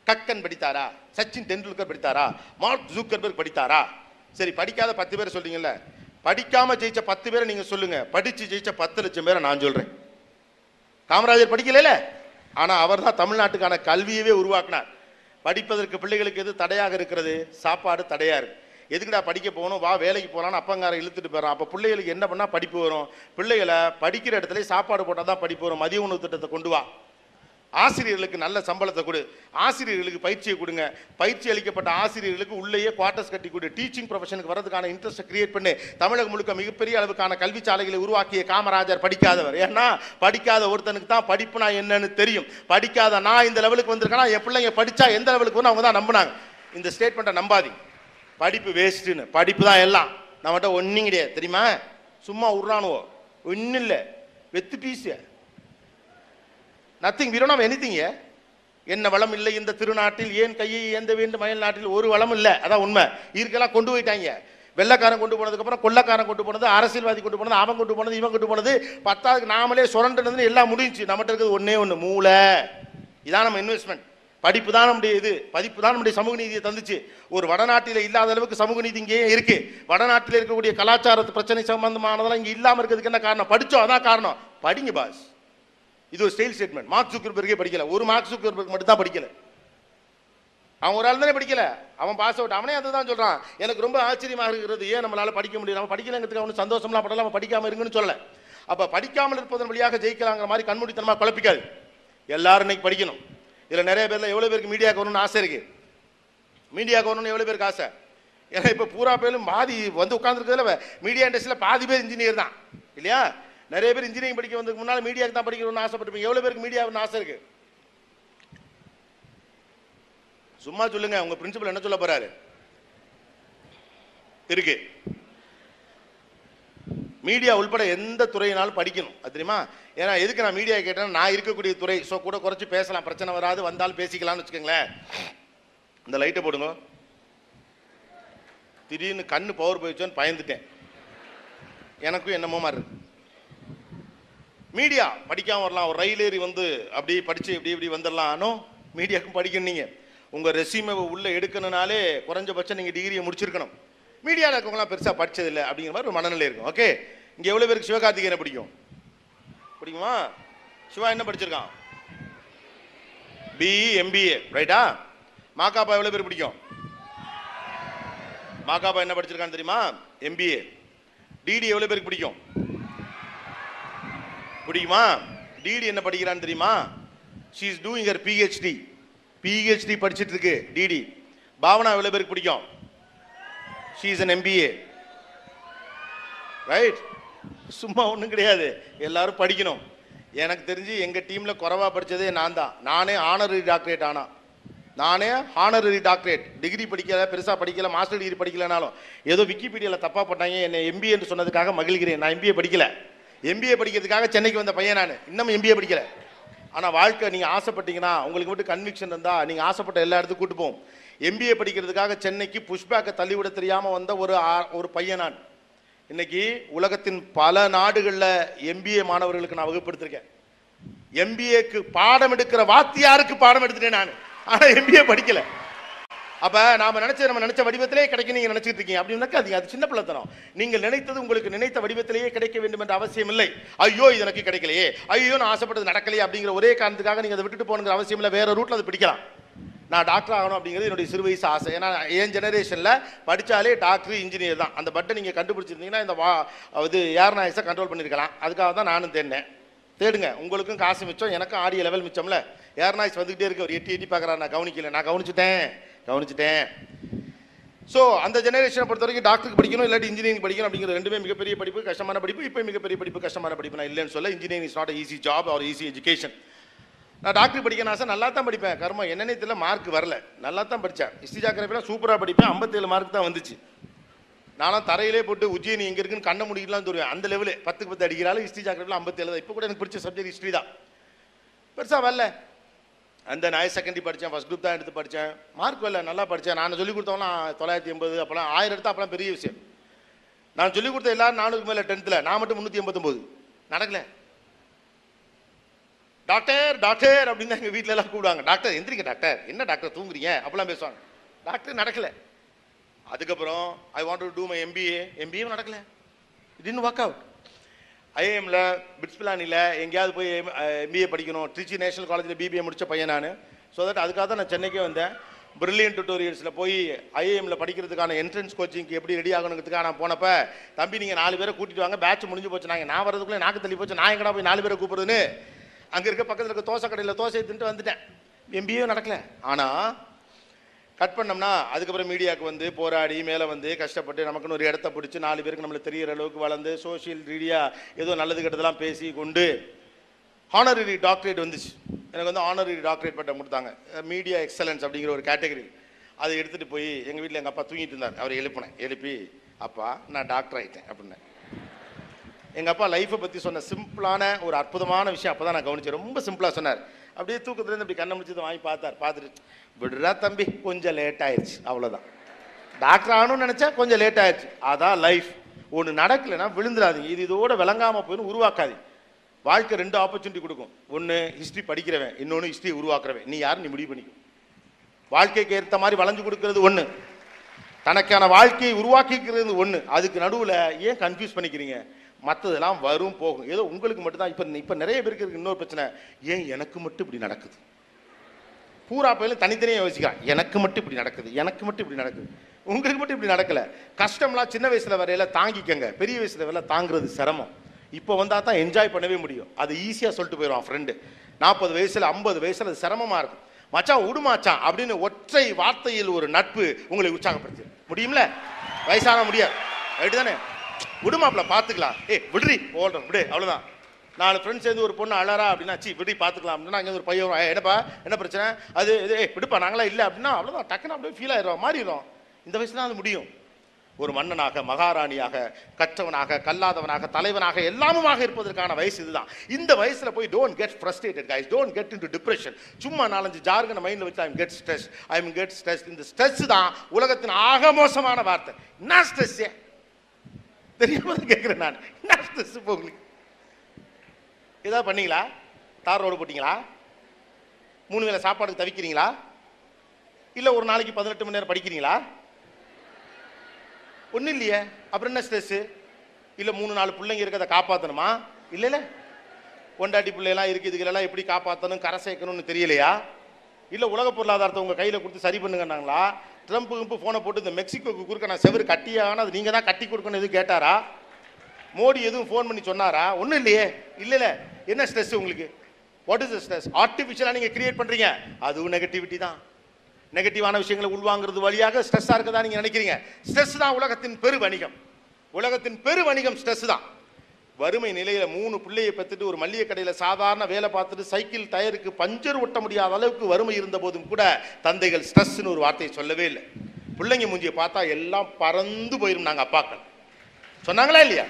கக்கன் படித்தாரா? சச்சின் டெண்டுல்கர் படித்தாரா? மார்க் ஜூக்கர்பர்க் படித்தாரா? சரி படிக்காத பத்து பேர் சொல்றீங்கல்ல. படிக்காம ஜெயிச்ச பத்து பேரை நீங்க சொல்லுங்க. படிச்சு ஜெயிச்ச பத்து லட்சம் பேரை நான் சொல்றேன். காமராஜர் படிக்கல ஆனா அவர் தான் தமிழ்நாட்டுக்கான கல்வியவே உருவாக்கினார். படிப்பதற்கு பிள்ளைகளுக்கு எது தடையாக இருக்கிறது? சாப்பாடு தடையா இருக்கு. எதுக்குடா படிக்க போகணும்? வா வேலைக்கு போகலான்னு அப்பங்கார இழுத்துட்டு போறான் அப்போ பிள்ளைகளுக்கு என்ன பண்ணால் படிப்பு வரும்? பிள்ளைகளை படிக்கிற இடத்துல சாப்பாடு போட்டால் தான் படிப்பு வரும். மதிய உணவு திட்டத்தை கொண்டு வா. ஆசிரியர்களுக்கு நல்ல சம்பளத்தை கொடு. ஆசிரியர்களுக்கு பயிற்சியை கொடுங்க. பயிற்சி அளிக்கப்பட்ட ஆசிரியர்களுக்கு உள்ளேயே குவார்ட்டர்ஸ் கட்டி கொடு. டீச்சிங் ப்ரொஃபஷனுக்கு வரதுக்கான இன்ட்ரெஸ்ட்டை கிரியேட் பண்ணி. தமிழகம் முழுக்க மிகப்பெரிய அளவுக்கான கல்வி சாலைகளை உருவாக்கிய காமராஜர் படிக்காதவர். ஏன்னா படிக்காத ஒருத்தனுக்கு தான் படிப்புனா என்னன்னு தெரியும். படிக்காத நான் இந்த லெவலுக்கு வந்திருக்கேன்னா என் பிள்ளைங்க படித்தா எந்த லெவலுக்கு அவங்க தான் நம்பினாங்க. இந்த ஸ்டேட்மெண்ட்டை நம்பாதீங்க. படிப்பு வேஸ்ட்டுன்னு படிப்பு தான் எல்லாம். நம்மகிட்ட ஒன்றும் கிடையாது. தெரியுமா? சும்மா உருளானுவோ. ஒன்றும் இல்லை. வெத்து பீஸு நத்திங் விரோணம் எனித்திங்க என்ன வளம் இல்லை இந்த திருநாட்டில். ஏன் கையை ஏந்த வேண்டும் மயல் நாட்டில் ஒரு வளம் இல்லை. அதான் உண்மை. இருக்கெல்லாம் கொண்டு போயிட்டாங்க. வெள்ளக்காரன் கொண்டு போனதுக்கப்புறம் கொள்ளக்காரன் கொண்டு போனது அரசியல்வாதி கொண்டு போனது அவன் கொண்டு போனது இவன் கொண்டு போனது. பத்தாவதுக்கு நாமளே சுரண்டுனதுன்னு எல்லாம் முடிஞ்சு நம்மகிட்ட இருக்கிறது ஒன்றே ஒன்று மூளை. இதான் நம்ம இன்வெஸ்ட்மெண்ட் படிப்பு தான் நம்முடைய இது. படிப்பு தான் நம்முடைய சமூக நீதியை தந்துச்சு. ஒரு வடநாட்டில் இல்லாத அளவுக்கு சமூக நீதி இங்கேயே இருக்கு. வடநாட்டில் இருக்கக்கூடிய கலாச்சாரத்து பிரச்சனை சம்பந்தமானதெல்லாம் இங்கே இல்லாமல் இருக்கிறதுக்கு என்ன காரணம்? படித்தோம் அதான் காரணம். படிங்க பாஸ் இது ஒரு ஸ்டைல் ஸ்டேட்மெண்ட் மார்க் சுக்கர்பர்கே படிக்கல. ஒரு மார்க் சுக்கர்பர்க் மட்டும் தான் படிக்கல. அவன் ஒரு ஆள் தானே படிக்கல. அவன் பாஸ் அவுட் அவனே அதை தான் சொல்கிறான் எனக்கு ரொம்ப ஆச்சரியமாக இருக்கிறது. ஏன் நம்மளால படிக்க முடியல? அவன் படிக்கலங்கிறதுக்கு அவனு சந்தோஷம்லாம் படல. அவன் படிக்காமல் இருங்கன்னு சொல்லலை. அப்போ படிக்காமல் இருப்பதன் வழியாக ஜெயிக்கலாங்கிற மாதிரி கண்மூடித்தனமாக குழப்பிக்காது. எல்லாரும் இன்னைக்கு படிக்கணும். இதில் நிறைய பேர்ல எவ்வளோ பேருக்கு மீடியாவுக்கு வரணும்னு ஆசை இருக்குது மீடியாக்கு வரணும்னு எவ்வளோ பேருக்கு ஆசை? ஏன்னா இப்போ பூரா பேரும் பாதி வந்து உட்காந்துருக்கிறதுல மீடியா இண்டஸ்ட்ரியில் பாதி பேர் இன்ஜினியர் தான். இல்லையா? நிறைய பேர் இன்ஜினியரிங் படிக்க வந்ததுக்கு முன்னால் மீடியாக்கு தான் படிக்கணும்னு ஆசைப்பட்டிருப்பீங்க. எவ்வளோ பேருக்கு மீடியாவுன்னு ஆசை இருக்கு? சும்மா சொல்லுங்க உங்க பிரின்சிபல் என்ன சொல்ல போகிறாரு இருக்குது மீடியா உள்பட எந்த துறையினாலும் படிக்கணும். அது தெரியுமா? ஏன்னா எதுக்கு நான் மீடியா கேட்டேன்னா நான் இருக்கக்கூடிய துறை. ஸோ கூட குறைச்சி பேசலாம். பிரச்சனை வராது. வந்தாலும் பேசிக்கலாம்னு வச்சுக்கோங்களேன். இந்த லைட்டை போடுங்க. திடீர்னு கண்ணு பவர் போயிடுச்சோன்னு பயந்துட்டேன். எனக்கும் என்னமோ மாதிரி இருக்கு. மீடியா படிக்காம வரலாம். ஒரு ரயில் ஏறி வந்து அப்படி படித்து இப்படி இப்படி வந்துடலாம்னோ மீடியாவுக்கும் படிக்கணும் நீங்கள் உங்கள் ரெசியூமை உள்ளே எடுக்கணுனாலே குறைஞ்சபட்சம் நீங்கள் டிகிரியை முடிச்சிருக்கணும். மீடியாவில் இருக்கவங்களாம் பெருசாக படித்ததில்லை அப்படிங்கிற மாதிரி ஒரு மனநிலை இருக்கும். ஓகே இங்கே எவ்வளோ பேருக்கு சிவகார்த்திகேயனை பிடிக்கும்? பிடிக்குமா? சிவா என்ன படிச்சிருக்கான்? பிஇ எம்பிஏ ரைட்டா மாக்காப்பா எவ்வளோ பேர் பிடிக்கும்? மாக்காப்பா என்ன படிச்சிருக்கான்னு தெரியுமா? எம்பிஏ டிடி எவ்வளோ பேருக்கு பிடிக்கும்? பிடிக்குமா? டிடி என்ன படிக்கிறான்னு தெரியுமா? She is doing her PhD PhD படிச்சுட்டு இருக்கு டிடி பாவனா எவ்வளோ பேருக்கு பிடிக்கும்? She is an MBA right சும்மா ஒன்றும் கிடையாது. எல்லாரும் படிக்கணும். எனக்கு தெரிஞ்சு எங்கள் டீமில் குறைவா படித்ததே நான் தான். நானே ஆனரரி டாக்டரேட் ஆனா. நானே ஹானரரி டாக்டரேட் டிகிரி படிக்கல பெருசாக படிக்கல மாஸ்டர் டிகிரி படிக்கலனாலும். ஏதோ விக்கிபீடியாவில் தப்பாக பண்ணாங்க என்னை எம்பிஏ என்று சொன்னதுக்காக மகிழ்கிறேன். நான் எம்பிஏ படிக்கல. எம்பிஏ படிக்கிறதுக்காக சென்னைக்கு வந்த பையன் நான். இன்னும் எம்பிஏ படிக்கல. ஆனால் வாழ்க்கை நீங்கள் ஆசைப்பட்டீங்கன்னா உங்களுக்கு மட்டும் கன்விக்ஷன் இருந்தால் நீங்கள் ஆசைப்பட்ட எல்லா இடத்துக்கும் கூட்டு போவோம். எம்பிஏ படிக்கிறதுக்காக சென்னைக்கு புஷ்பேக்கை தள்ளிவிட தெரியாமல் வந்த ஒரு ஆ- ஒரு பையன் நான். இன்னைக்கு உலகத்தின் பல நாடுகளில் எம்பிஏ மாணவர்களுக்கு நான் வகுப்படுத்திருக்கேன். எம்பிஏக்கு பாடம் எடுக்கிற வாத்தியாருக்கு பாடம் எடுத்துட்டேன் நான். ஆனா எம்பிஏ படிக்கல. அப்ப நாம நினைச்ச நம்ம நினைச்ச வடிவத்திலேயே கிடைக்கும் நீங்க நினைச்சிட்டு இருக்கீங்க. அப்படின்னாக்கா அது அது சின்ன பிள்ளைத்தனம். நீங்கள் நினைத்தது உங்களுக்கு நினைத்த வடிவத்திலேயே கிடைக்க வேண்டும் என்ற அவசியம் இல்லை. ஐயோ இது எனக்கு கிடைக்கலையே. ஐயோ நான் ஆசைப்பட்டது நடக்கலையே அப்படிங்கிற ஒரே காரணத்துக்காக நீங்க அதை விட்டுட்டு போகணுங்கிற அவசியம் இல்லை. வேற ரூட்ல அது பிடிக்கலாம். நான் டாக்டர் ஆகணும் அப்படிங்கிறது என்னுடைய சிறு வயசு ஆசை. ஏன்னா என் ஜெனரேஷனில் படித்தாலே டாக்டர் இன்ஜினியர் தான். அந்த பட்டை நீங்கள் கண்டுபிடிச்சிருந்தீங்கன்னா இந்த வா இது ஏர் நாய்ஸை கண்ட்ரோல் பண்ணியிருக்கலாம் அதுக்காக தான் நானும் தேடினேன். தேடுங்க. உங்களுக்கும் காசு மிச்சம் எனக்கும் ஆடிய லெவல் மிச்சம்ல. ஏர் நாய்ஸ் வந்துகிட்டே இருக்கு? ஒரு எட்டி எட்டி பார்க்குறாரு நான் கவனிக்கல. நான் கவனிச்சுட்டேன். கவனிச்சுட்டேன். ஸோ அந்த ஜெனரேஷனை பொறுத்த வரைக்கும் டாக்டருக்கு படிக்கணும் இல்லாட்டி இன்ஜினியரிங் படிக்கணும் அப்படிங்கிற ரெண்டுமே மிகப்பெரிய படிப்பு கஷ்டமான படிப்பு இப்போ மிகப்பெரிய படிப்பு கஷ்டமான படிப்பு நான் இல்லைன்னு சொல்ல. Engineering is not easy job or easy education நான் டாக்டர் படிக்க ஆசை நல்லா தான் படிப்பேன். கர்மம் என்னென்ன தெரியல மார்க் வரல. நல்லா தான் படித்தேன் ஹிஸ்ட்ரி ஜாகிரபிலாம் சூப்பராக படிப்பேன். ஐம்பத்தேழு மார்க் தான் வந்துச்சு. நானும் தரையிலே போட்டு உஜ்ஜயினி எங்கே இருக்குன்னு கண்ண முடிக்கலாம்னு தருவேன். அந்த லெவலு பத்துக்கு பத்து அடிக்கிறாலும் ஹிஸ்ட்ரி ஜாகிரபியில் ஐம்பத்தேழு தான். இப்போ கூட எனக்கு பிடிச்ச சப்ஜெக்ட் ஹிஸ்ட்ரி தான். பெருசாக வரல. அந்த ஹையர் செகண்டரி படித்தேன் ஃபஸ்ட் குரூப் தான் எடுத்து படித்தேன் மார்க் வரல. நல்லா படித்தேன் நான் சொல்லிக் கொடுத்தவங்களாம் தொள்ளாயிரத்தி எண்பது அப்போலாம் ஆயிரம் எடுத்தால் அப்போலாம் பெரிய விஷயம். நான் சொல்லிக் கொடுத்த எல்லாரும் நானூறுக்கு மேலே டென்த்தில் நான் மட்டும் முந்நூற்றி எண்பத்தொம்போது. நடக்கலை. டாக்டர் டாக்டர் அப்படின்னு தான் எங்கள் வீட்டில எல்லாம் கூப்பிடுவாங்க. டாக்டர் எந்திரிக்க டாக்டர். என்ன டாக்டர் தூங்குறீங்க? அப்படிலாம் பேசுவாங்க. டாக்டர் நடக்கல. அதுக்கப்புறம் I want to do my MBA MBA நடக்கல. இட் ஒர்க் அவுட் ஐஏஎம்ல பிட்ஸ் பிளானில் எங்கேயாவது போய் எம்பிஏ படிக்கணும். திருச்சி நேஷனல் காலேஜில் பிபிஏ முடிச்ச பையன் நான். ஸோ தட் அதுக்காக தான் நான் சென்னைக்கே வந்தேன். பிரில்லியன் டுட்டோரியல்ஸில் போய் ஐஏஎம்ல படிக்கிறதுக்கான என்ட்ரன்ஸ் கோச்சிங்க்கு எப்படி ரெடி ஆகணுங்கிறதுக்காக நான் போனப்போ தம்பி நீங்கள் நாலு பேரை கூட்டிட்டு வாங்க. பேட்ச் முடிஞ்சு போச்சு. நாங்கள் நான் வரதுக்குள்ளே நாக்கு தள்ளி போச்சு. நான் எங்கடா போய் நாலு பேரை கூப்பிடுறதுன்னு அங்கே இருக்க பக்கத்தில் இருக்க தோசை கடையில் தோசையை தின்ட்டு வந்துட்டேன். எம்பியும் நடக்கல. ஆனால் கட் பண்ணோம்னா அதுக்கப்புறம் மீடியாவுக்கு வந்து போராடி மேலே வந்து கஷ்டப்பட்டு நமக்குன்னு ஒரு இடத்த பிடிச்சி நாலு பேருக்கு நம்மளுக்கு தெரியிற அளவுக்கு வளர்ந்து சோஷியல் ரீதியாக ஏதோ நல்லது கெட்டதெல்லாம் பேசி கொண்டு ஆனரரி டாக்டரேட் வந்துச்சு. எனக்கு வந்து ஆனரரி டாக்டரேட் பட்டம் கொடுத்தாங்க. மீடியா எக்ஸலன்ஸ் அப்படிங்கிற ஒரு கேட்டகரி அதை எடுத்துகிட்டு போய் எங்கள் வீட்டில் எங்கள் அப்பா தூங்கிட்டு இருந்தார். அவர் எழுப்பினேன். எழுப்பி அப்பா நான் டாக்டர் ஆகிட்டேன் அப்படின்னேன். எங்கள் அப்பா லைஃப்பை பற்றி சொன்ன சிம்பிளான ஒரு அற்புதமான விஷயம் அப்போ தான் நான் கவனிச்சேன். ரொம்ப சிம்பிளாக சொன்னார். அப்படியே தூக்கத்துலேருந்து இப்படி கண்ணை முடிச்சது வாங்கி பார்த்தார். பார்த்துட்டு விடுறா தம்பி கொஞ்சம் லேட் ஆயிடுச்சு அவ்வளோதான் டாக்டர் ஆகணும்னு நினச்சா கொஞ்சம் லேட் ஆயிடுச்சு அதான் லைஃப் ஒன்று நடக்கலைன்னா விழுந்துடாதீங்க. இது இதோட விளங்காமல் போயின்னு உருவாக்காது வாழ்க்கை ரெண்டு ஆப்பர்ச்சுனிட்டி கொடுக்கும். ஒன்று ஹிஸ்ட்ரி படிக்கிறவன். இன்னொன்று ஹிஸ்ட்ரி உருவாக்குறவன். நீ யாரும் நீ முடிவு பண்ணிக்கும் வாழ்க்கைக்கு ஏற்ற மாதிரி வளைஞ்சு கொடுக்கறது ஒன்று தனக்கான வாழ்க்கையை உருவாக்கிக்கிறது ஒன்று அதுக்கு நடுவில் ஏன் கன்ஃபியூஸ் பண்ணிக்கிறீங்க? மற்றதெல்லாம் வரும் போகும். ஏதோ உங்களுக்கு மட்டும்தான். இப்போ இப்போ நிறைய பேருக்கு இருக்கு. இன்னொரு பிரச்சனை. ஏன் எனக்கு மட்டும் இப்படி நடக்குது? பூரா பயிலும் தனித்தனியாக யோசிக்கிறான் எனக்கு மட்டும் இப்படி நடக்குது. எனக்கு மட்டும் இப்படி நடக்குது. உங்களுக்கு மட்டும் இப்படி நடக்கலை. கஷ்டம்லாம் சின்ன வயசுல வரையில தாங்கிக்கங்க. பெரிய வயசில் வரையில தாங்குறது சிரமம். இப்போ வந்தால் தான் என்ஜாய் பண்ணவே முடியும். அது ஈஸியாக சொல்லிட்டு போயிடுவான் ஃப்ரெண்டு நாற்பது வயசில் ஐம்பது வயசில் அது சிரமமாக இருக்கும். மச்சான் உடுமாச்சான் அப்படின்னு ஒற்றை வார்த்தையில் ஒரு நட்பு உங்களை உற்சாகப்படுத்தி முடியும்ல? வயசான முடியாது. ரைட்டு தானே விடுமாப்ல பார்த்துக்கலாம் ஏ விடுறி ஓடுறோம் விடு அவ்வளோதான் நாலு ஃப்ரெண்ட்ஸ் சேர்ந்து ஒரு பொண்ணு அழறா அப்படின்னா சி விடி பார்த்துக்கலாம் அப்படின்னா அங்கே ஒரு பையன் என்னப்பா என்ன பிரச்சனை? அது இது ஏய் விடுப்பா நாங்களாம் இல்லை அப்படின்னா அவ்வளோதான் டக்குன்னு அப்படியே ஃபீல் ஆயிடும் மாறிடும் இந்த வயசு தான் அது முடியும். ஒரு மன்னனாக மகாராணியாக கற்றவனாக கல்லாதவனாக தலைவனாக எல்லாமுமாக இருப்பதற்கான வயசு இதுதான். இந்த வயசில் போய் don't get frustrated guys don't get into depression சும்மா நாலஞ்சு ஜார்கன மைண்டில் வச்சு I'm get stress I'm get stress இந்த ஸ்ட்ரெஸ் தான் உலகத்தின் ஆக மோசமான வார்த்தை. என்ன ஸ்ட்ரெஸ்ஸே தெரியாம கேட்குறேன் நான். என்ன ஸ்ட்ரெஸ் இப்போ உங்களுக்கு? ஏதாவது பண்ணீங்களா? தார் ரோடு போட்டீங்களா? மூணு வேளை சாப்பாடுக்கு தவிக்கிறீங்களா? இல்லை ஒரு நாளைக்கு பதினெட்டு மணி நேரம் படிக்கிறீங்களா? ஒன்றும் இல்லையே. அப்புறம் என்ன ஸ்ட்ரெஸ்ஸு இல்லை மூணு நாலு பிள்ளைங்க இருக்கிறத காப்பாற்றணுமா இல்லைல்ல ஒண்டாட்டி பிள்ளையெல்லாம் இருக்குது இதுகளெல்லாம் எப்படி காப்பாற்றணும் கரை சேர்க்கணும்னு தெரியலையா? இல்லை உலக பொருளாதாரத்தை உங்கள் கையில் கொடுத்து சரி பண்ணுங்கன்னாங்களா? ட்ரம்ப் கிம்பு ஃபோனை போட்டு இந்த மெக்சிகோக்கு குறுக்க நான் செவரு கட்டியாகனா அது நீங்கள் தான் கட்டி கொடுக்கணும் எதுவும் கேட்டாரா? மோடி எதுவும் ஃபோன் பண்ணி சொன்னாரா? ஒன்றும் இல்லையே. இல்லைல்ல என்ன ஸ்ட்ரெஸ் உங்களுக்கு? வாட் இஸ் ஸ்ட்ரெஸ் ஆர்டிஃபிஷியலாக நீங்கள் கிரியேட் பண்ணுறீங்க அதுவும் நெகட்டிவிட்டி தான். நெகட்டிவான விஷயங்களை உள்வாங்கிறது வழியாக ஸ்ட்ரெஸ்ஸாக இருக்கதா நீங்கள் நினைக்கிறீங்க? ஸ்ட்ரெஸ் தான் உலகத்தின் பெரு வணிகம். உலகத்தின் பெரு வணிகம் ஸ்ட்ரெஸ் தான். வறுமை நிலையில் மூணு பிள்ளையை பெற்றுட்டு ஒரு மல்லிகை கடையில் சாதாரண வேலை பார்த்துட்டு சைக்கிள் டயருக்கு பஞ்சர் ஒட்ட முடியாத அளவுக்கு வறுமை இருந்த போதும் கூட தந்தைகள் ஸ்ட்ரெஸ்ன்னு ஒரு வார்த்தையை சொல்லவே இல்லை. பிள்ளைங்க மூஞ்சியை பார்த்தா எல்லாம் பறந்து போயிரும் நாங்கள் அப்பாக்கள். சொன்னாங்களா இல்லையா?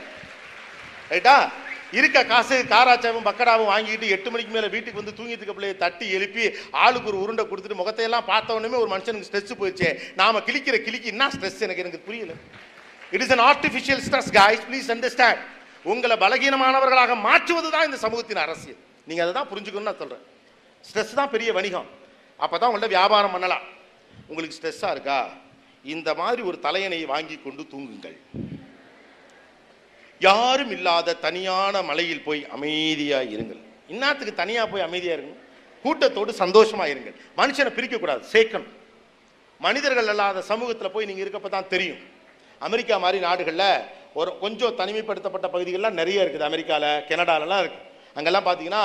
ரைட்டா? இருக்க காசு காராச்சாவும் பக்கடாவும் வாங்கிட்டு எட்டு மணிக்கு மேலே வீட்டுக்கு வந்து தூங்கிட்டு இருக்க பிள்ளையை தட்டி எழுப்பி ஆளுக்கு ஒரு உருண்டை கொடுத்துட்டு முகத்தையெல்லாம் பார்த்த ஒரு மனுஷனுக்கு ஸ்ட்ரெஸ் போயிடுச்சே. நாம கிழிக்கிற கிளிக்கு என்ன ஸ்ட்ரெஸ் எனக்கு? எனக்கு புரியல. It is an artificial stress guys please understand உங்களை பலகீனமானவர்களாக மாற்றுவது தான் இந்த சமூகத்தின் அரசியல். நீங்கள் அதை தான் புரிஞ்சுக்கணும்னு நான் சொல்கிறேன் ஸ்ட்ரெஸ் தான் பெரிய வணிகம். அப்பதான் உங்கள்ட்ட வியாபாரம் பண்ணலாம். உங்களுக்கு ஸ்ட்ரெஸ்ஸாக இருக்கா? இந்த மாதிரி ஒரு தலையணையை வாங்கி கொண்டு தூங்குங்கள். யாரும் இல்லாத தனியான மலையில் போய் அமைதியாக இருங்கள். இன்னாத்துக்கு தனியாக போய் அமைதியாக இருங்க. கூட்டத்தோடு சந்தோஷமாக இருங்கள். மனுஷனை பிரிக்கக்கூடாது. சேர்க்கணும். மனிதர்கள் அல்லாத சமூகத்தில் போய் நீங்கள் இருக்கப்போ தான் தெரியும். அமெரிக்கா மாதிரி நாடுகளில் ஒரு கொஞ்சம் தனிமைப்படுத்தப்பட்ட பகுதிகள்லாம் நிறைய இருக்குது. அமெரிக்கால கனடாலலாம் இருக்குது அங்கெல்லாம் பார்த்தீங்கன்னா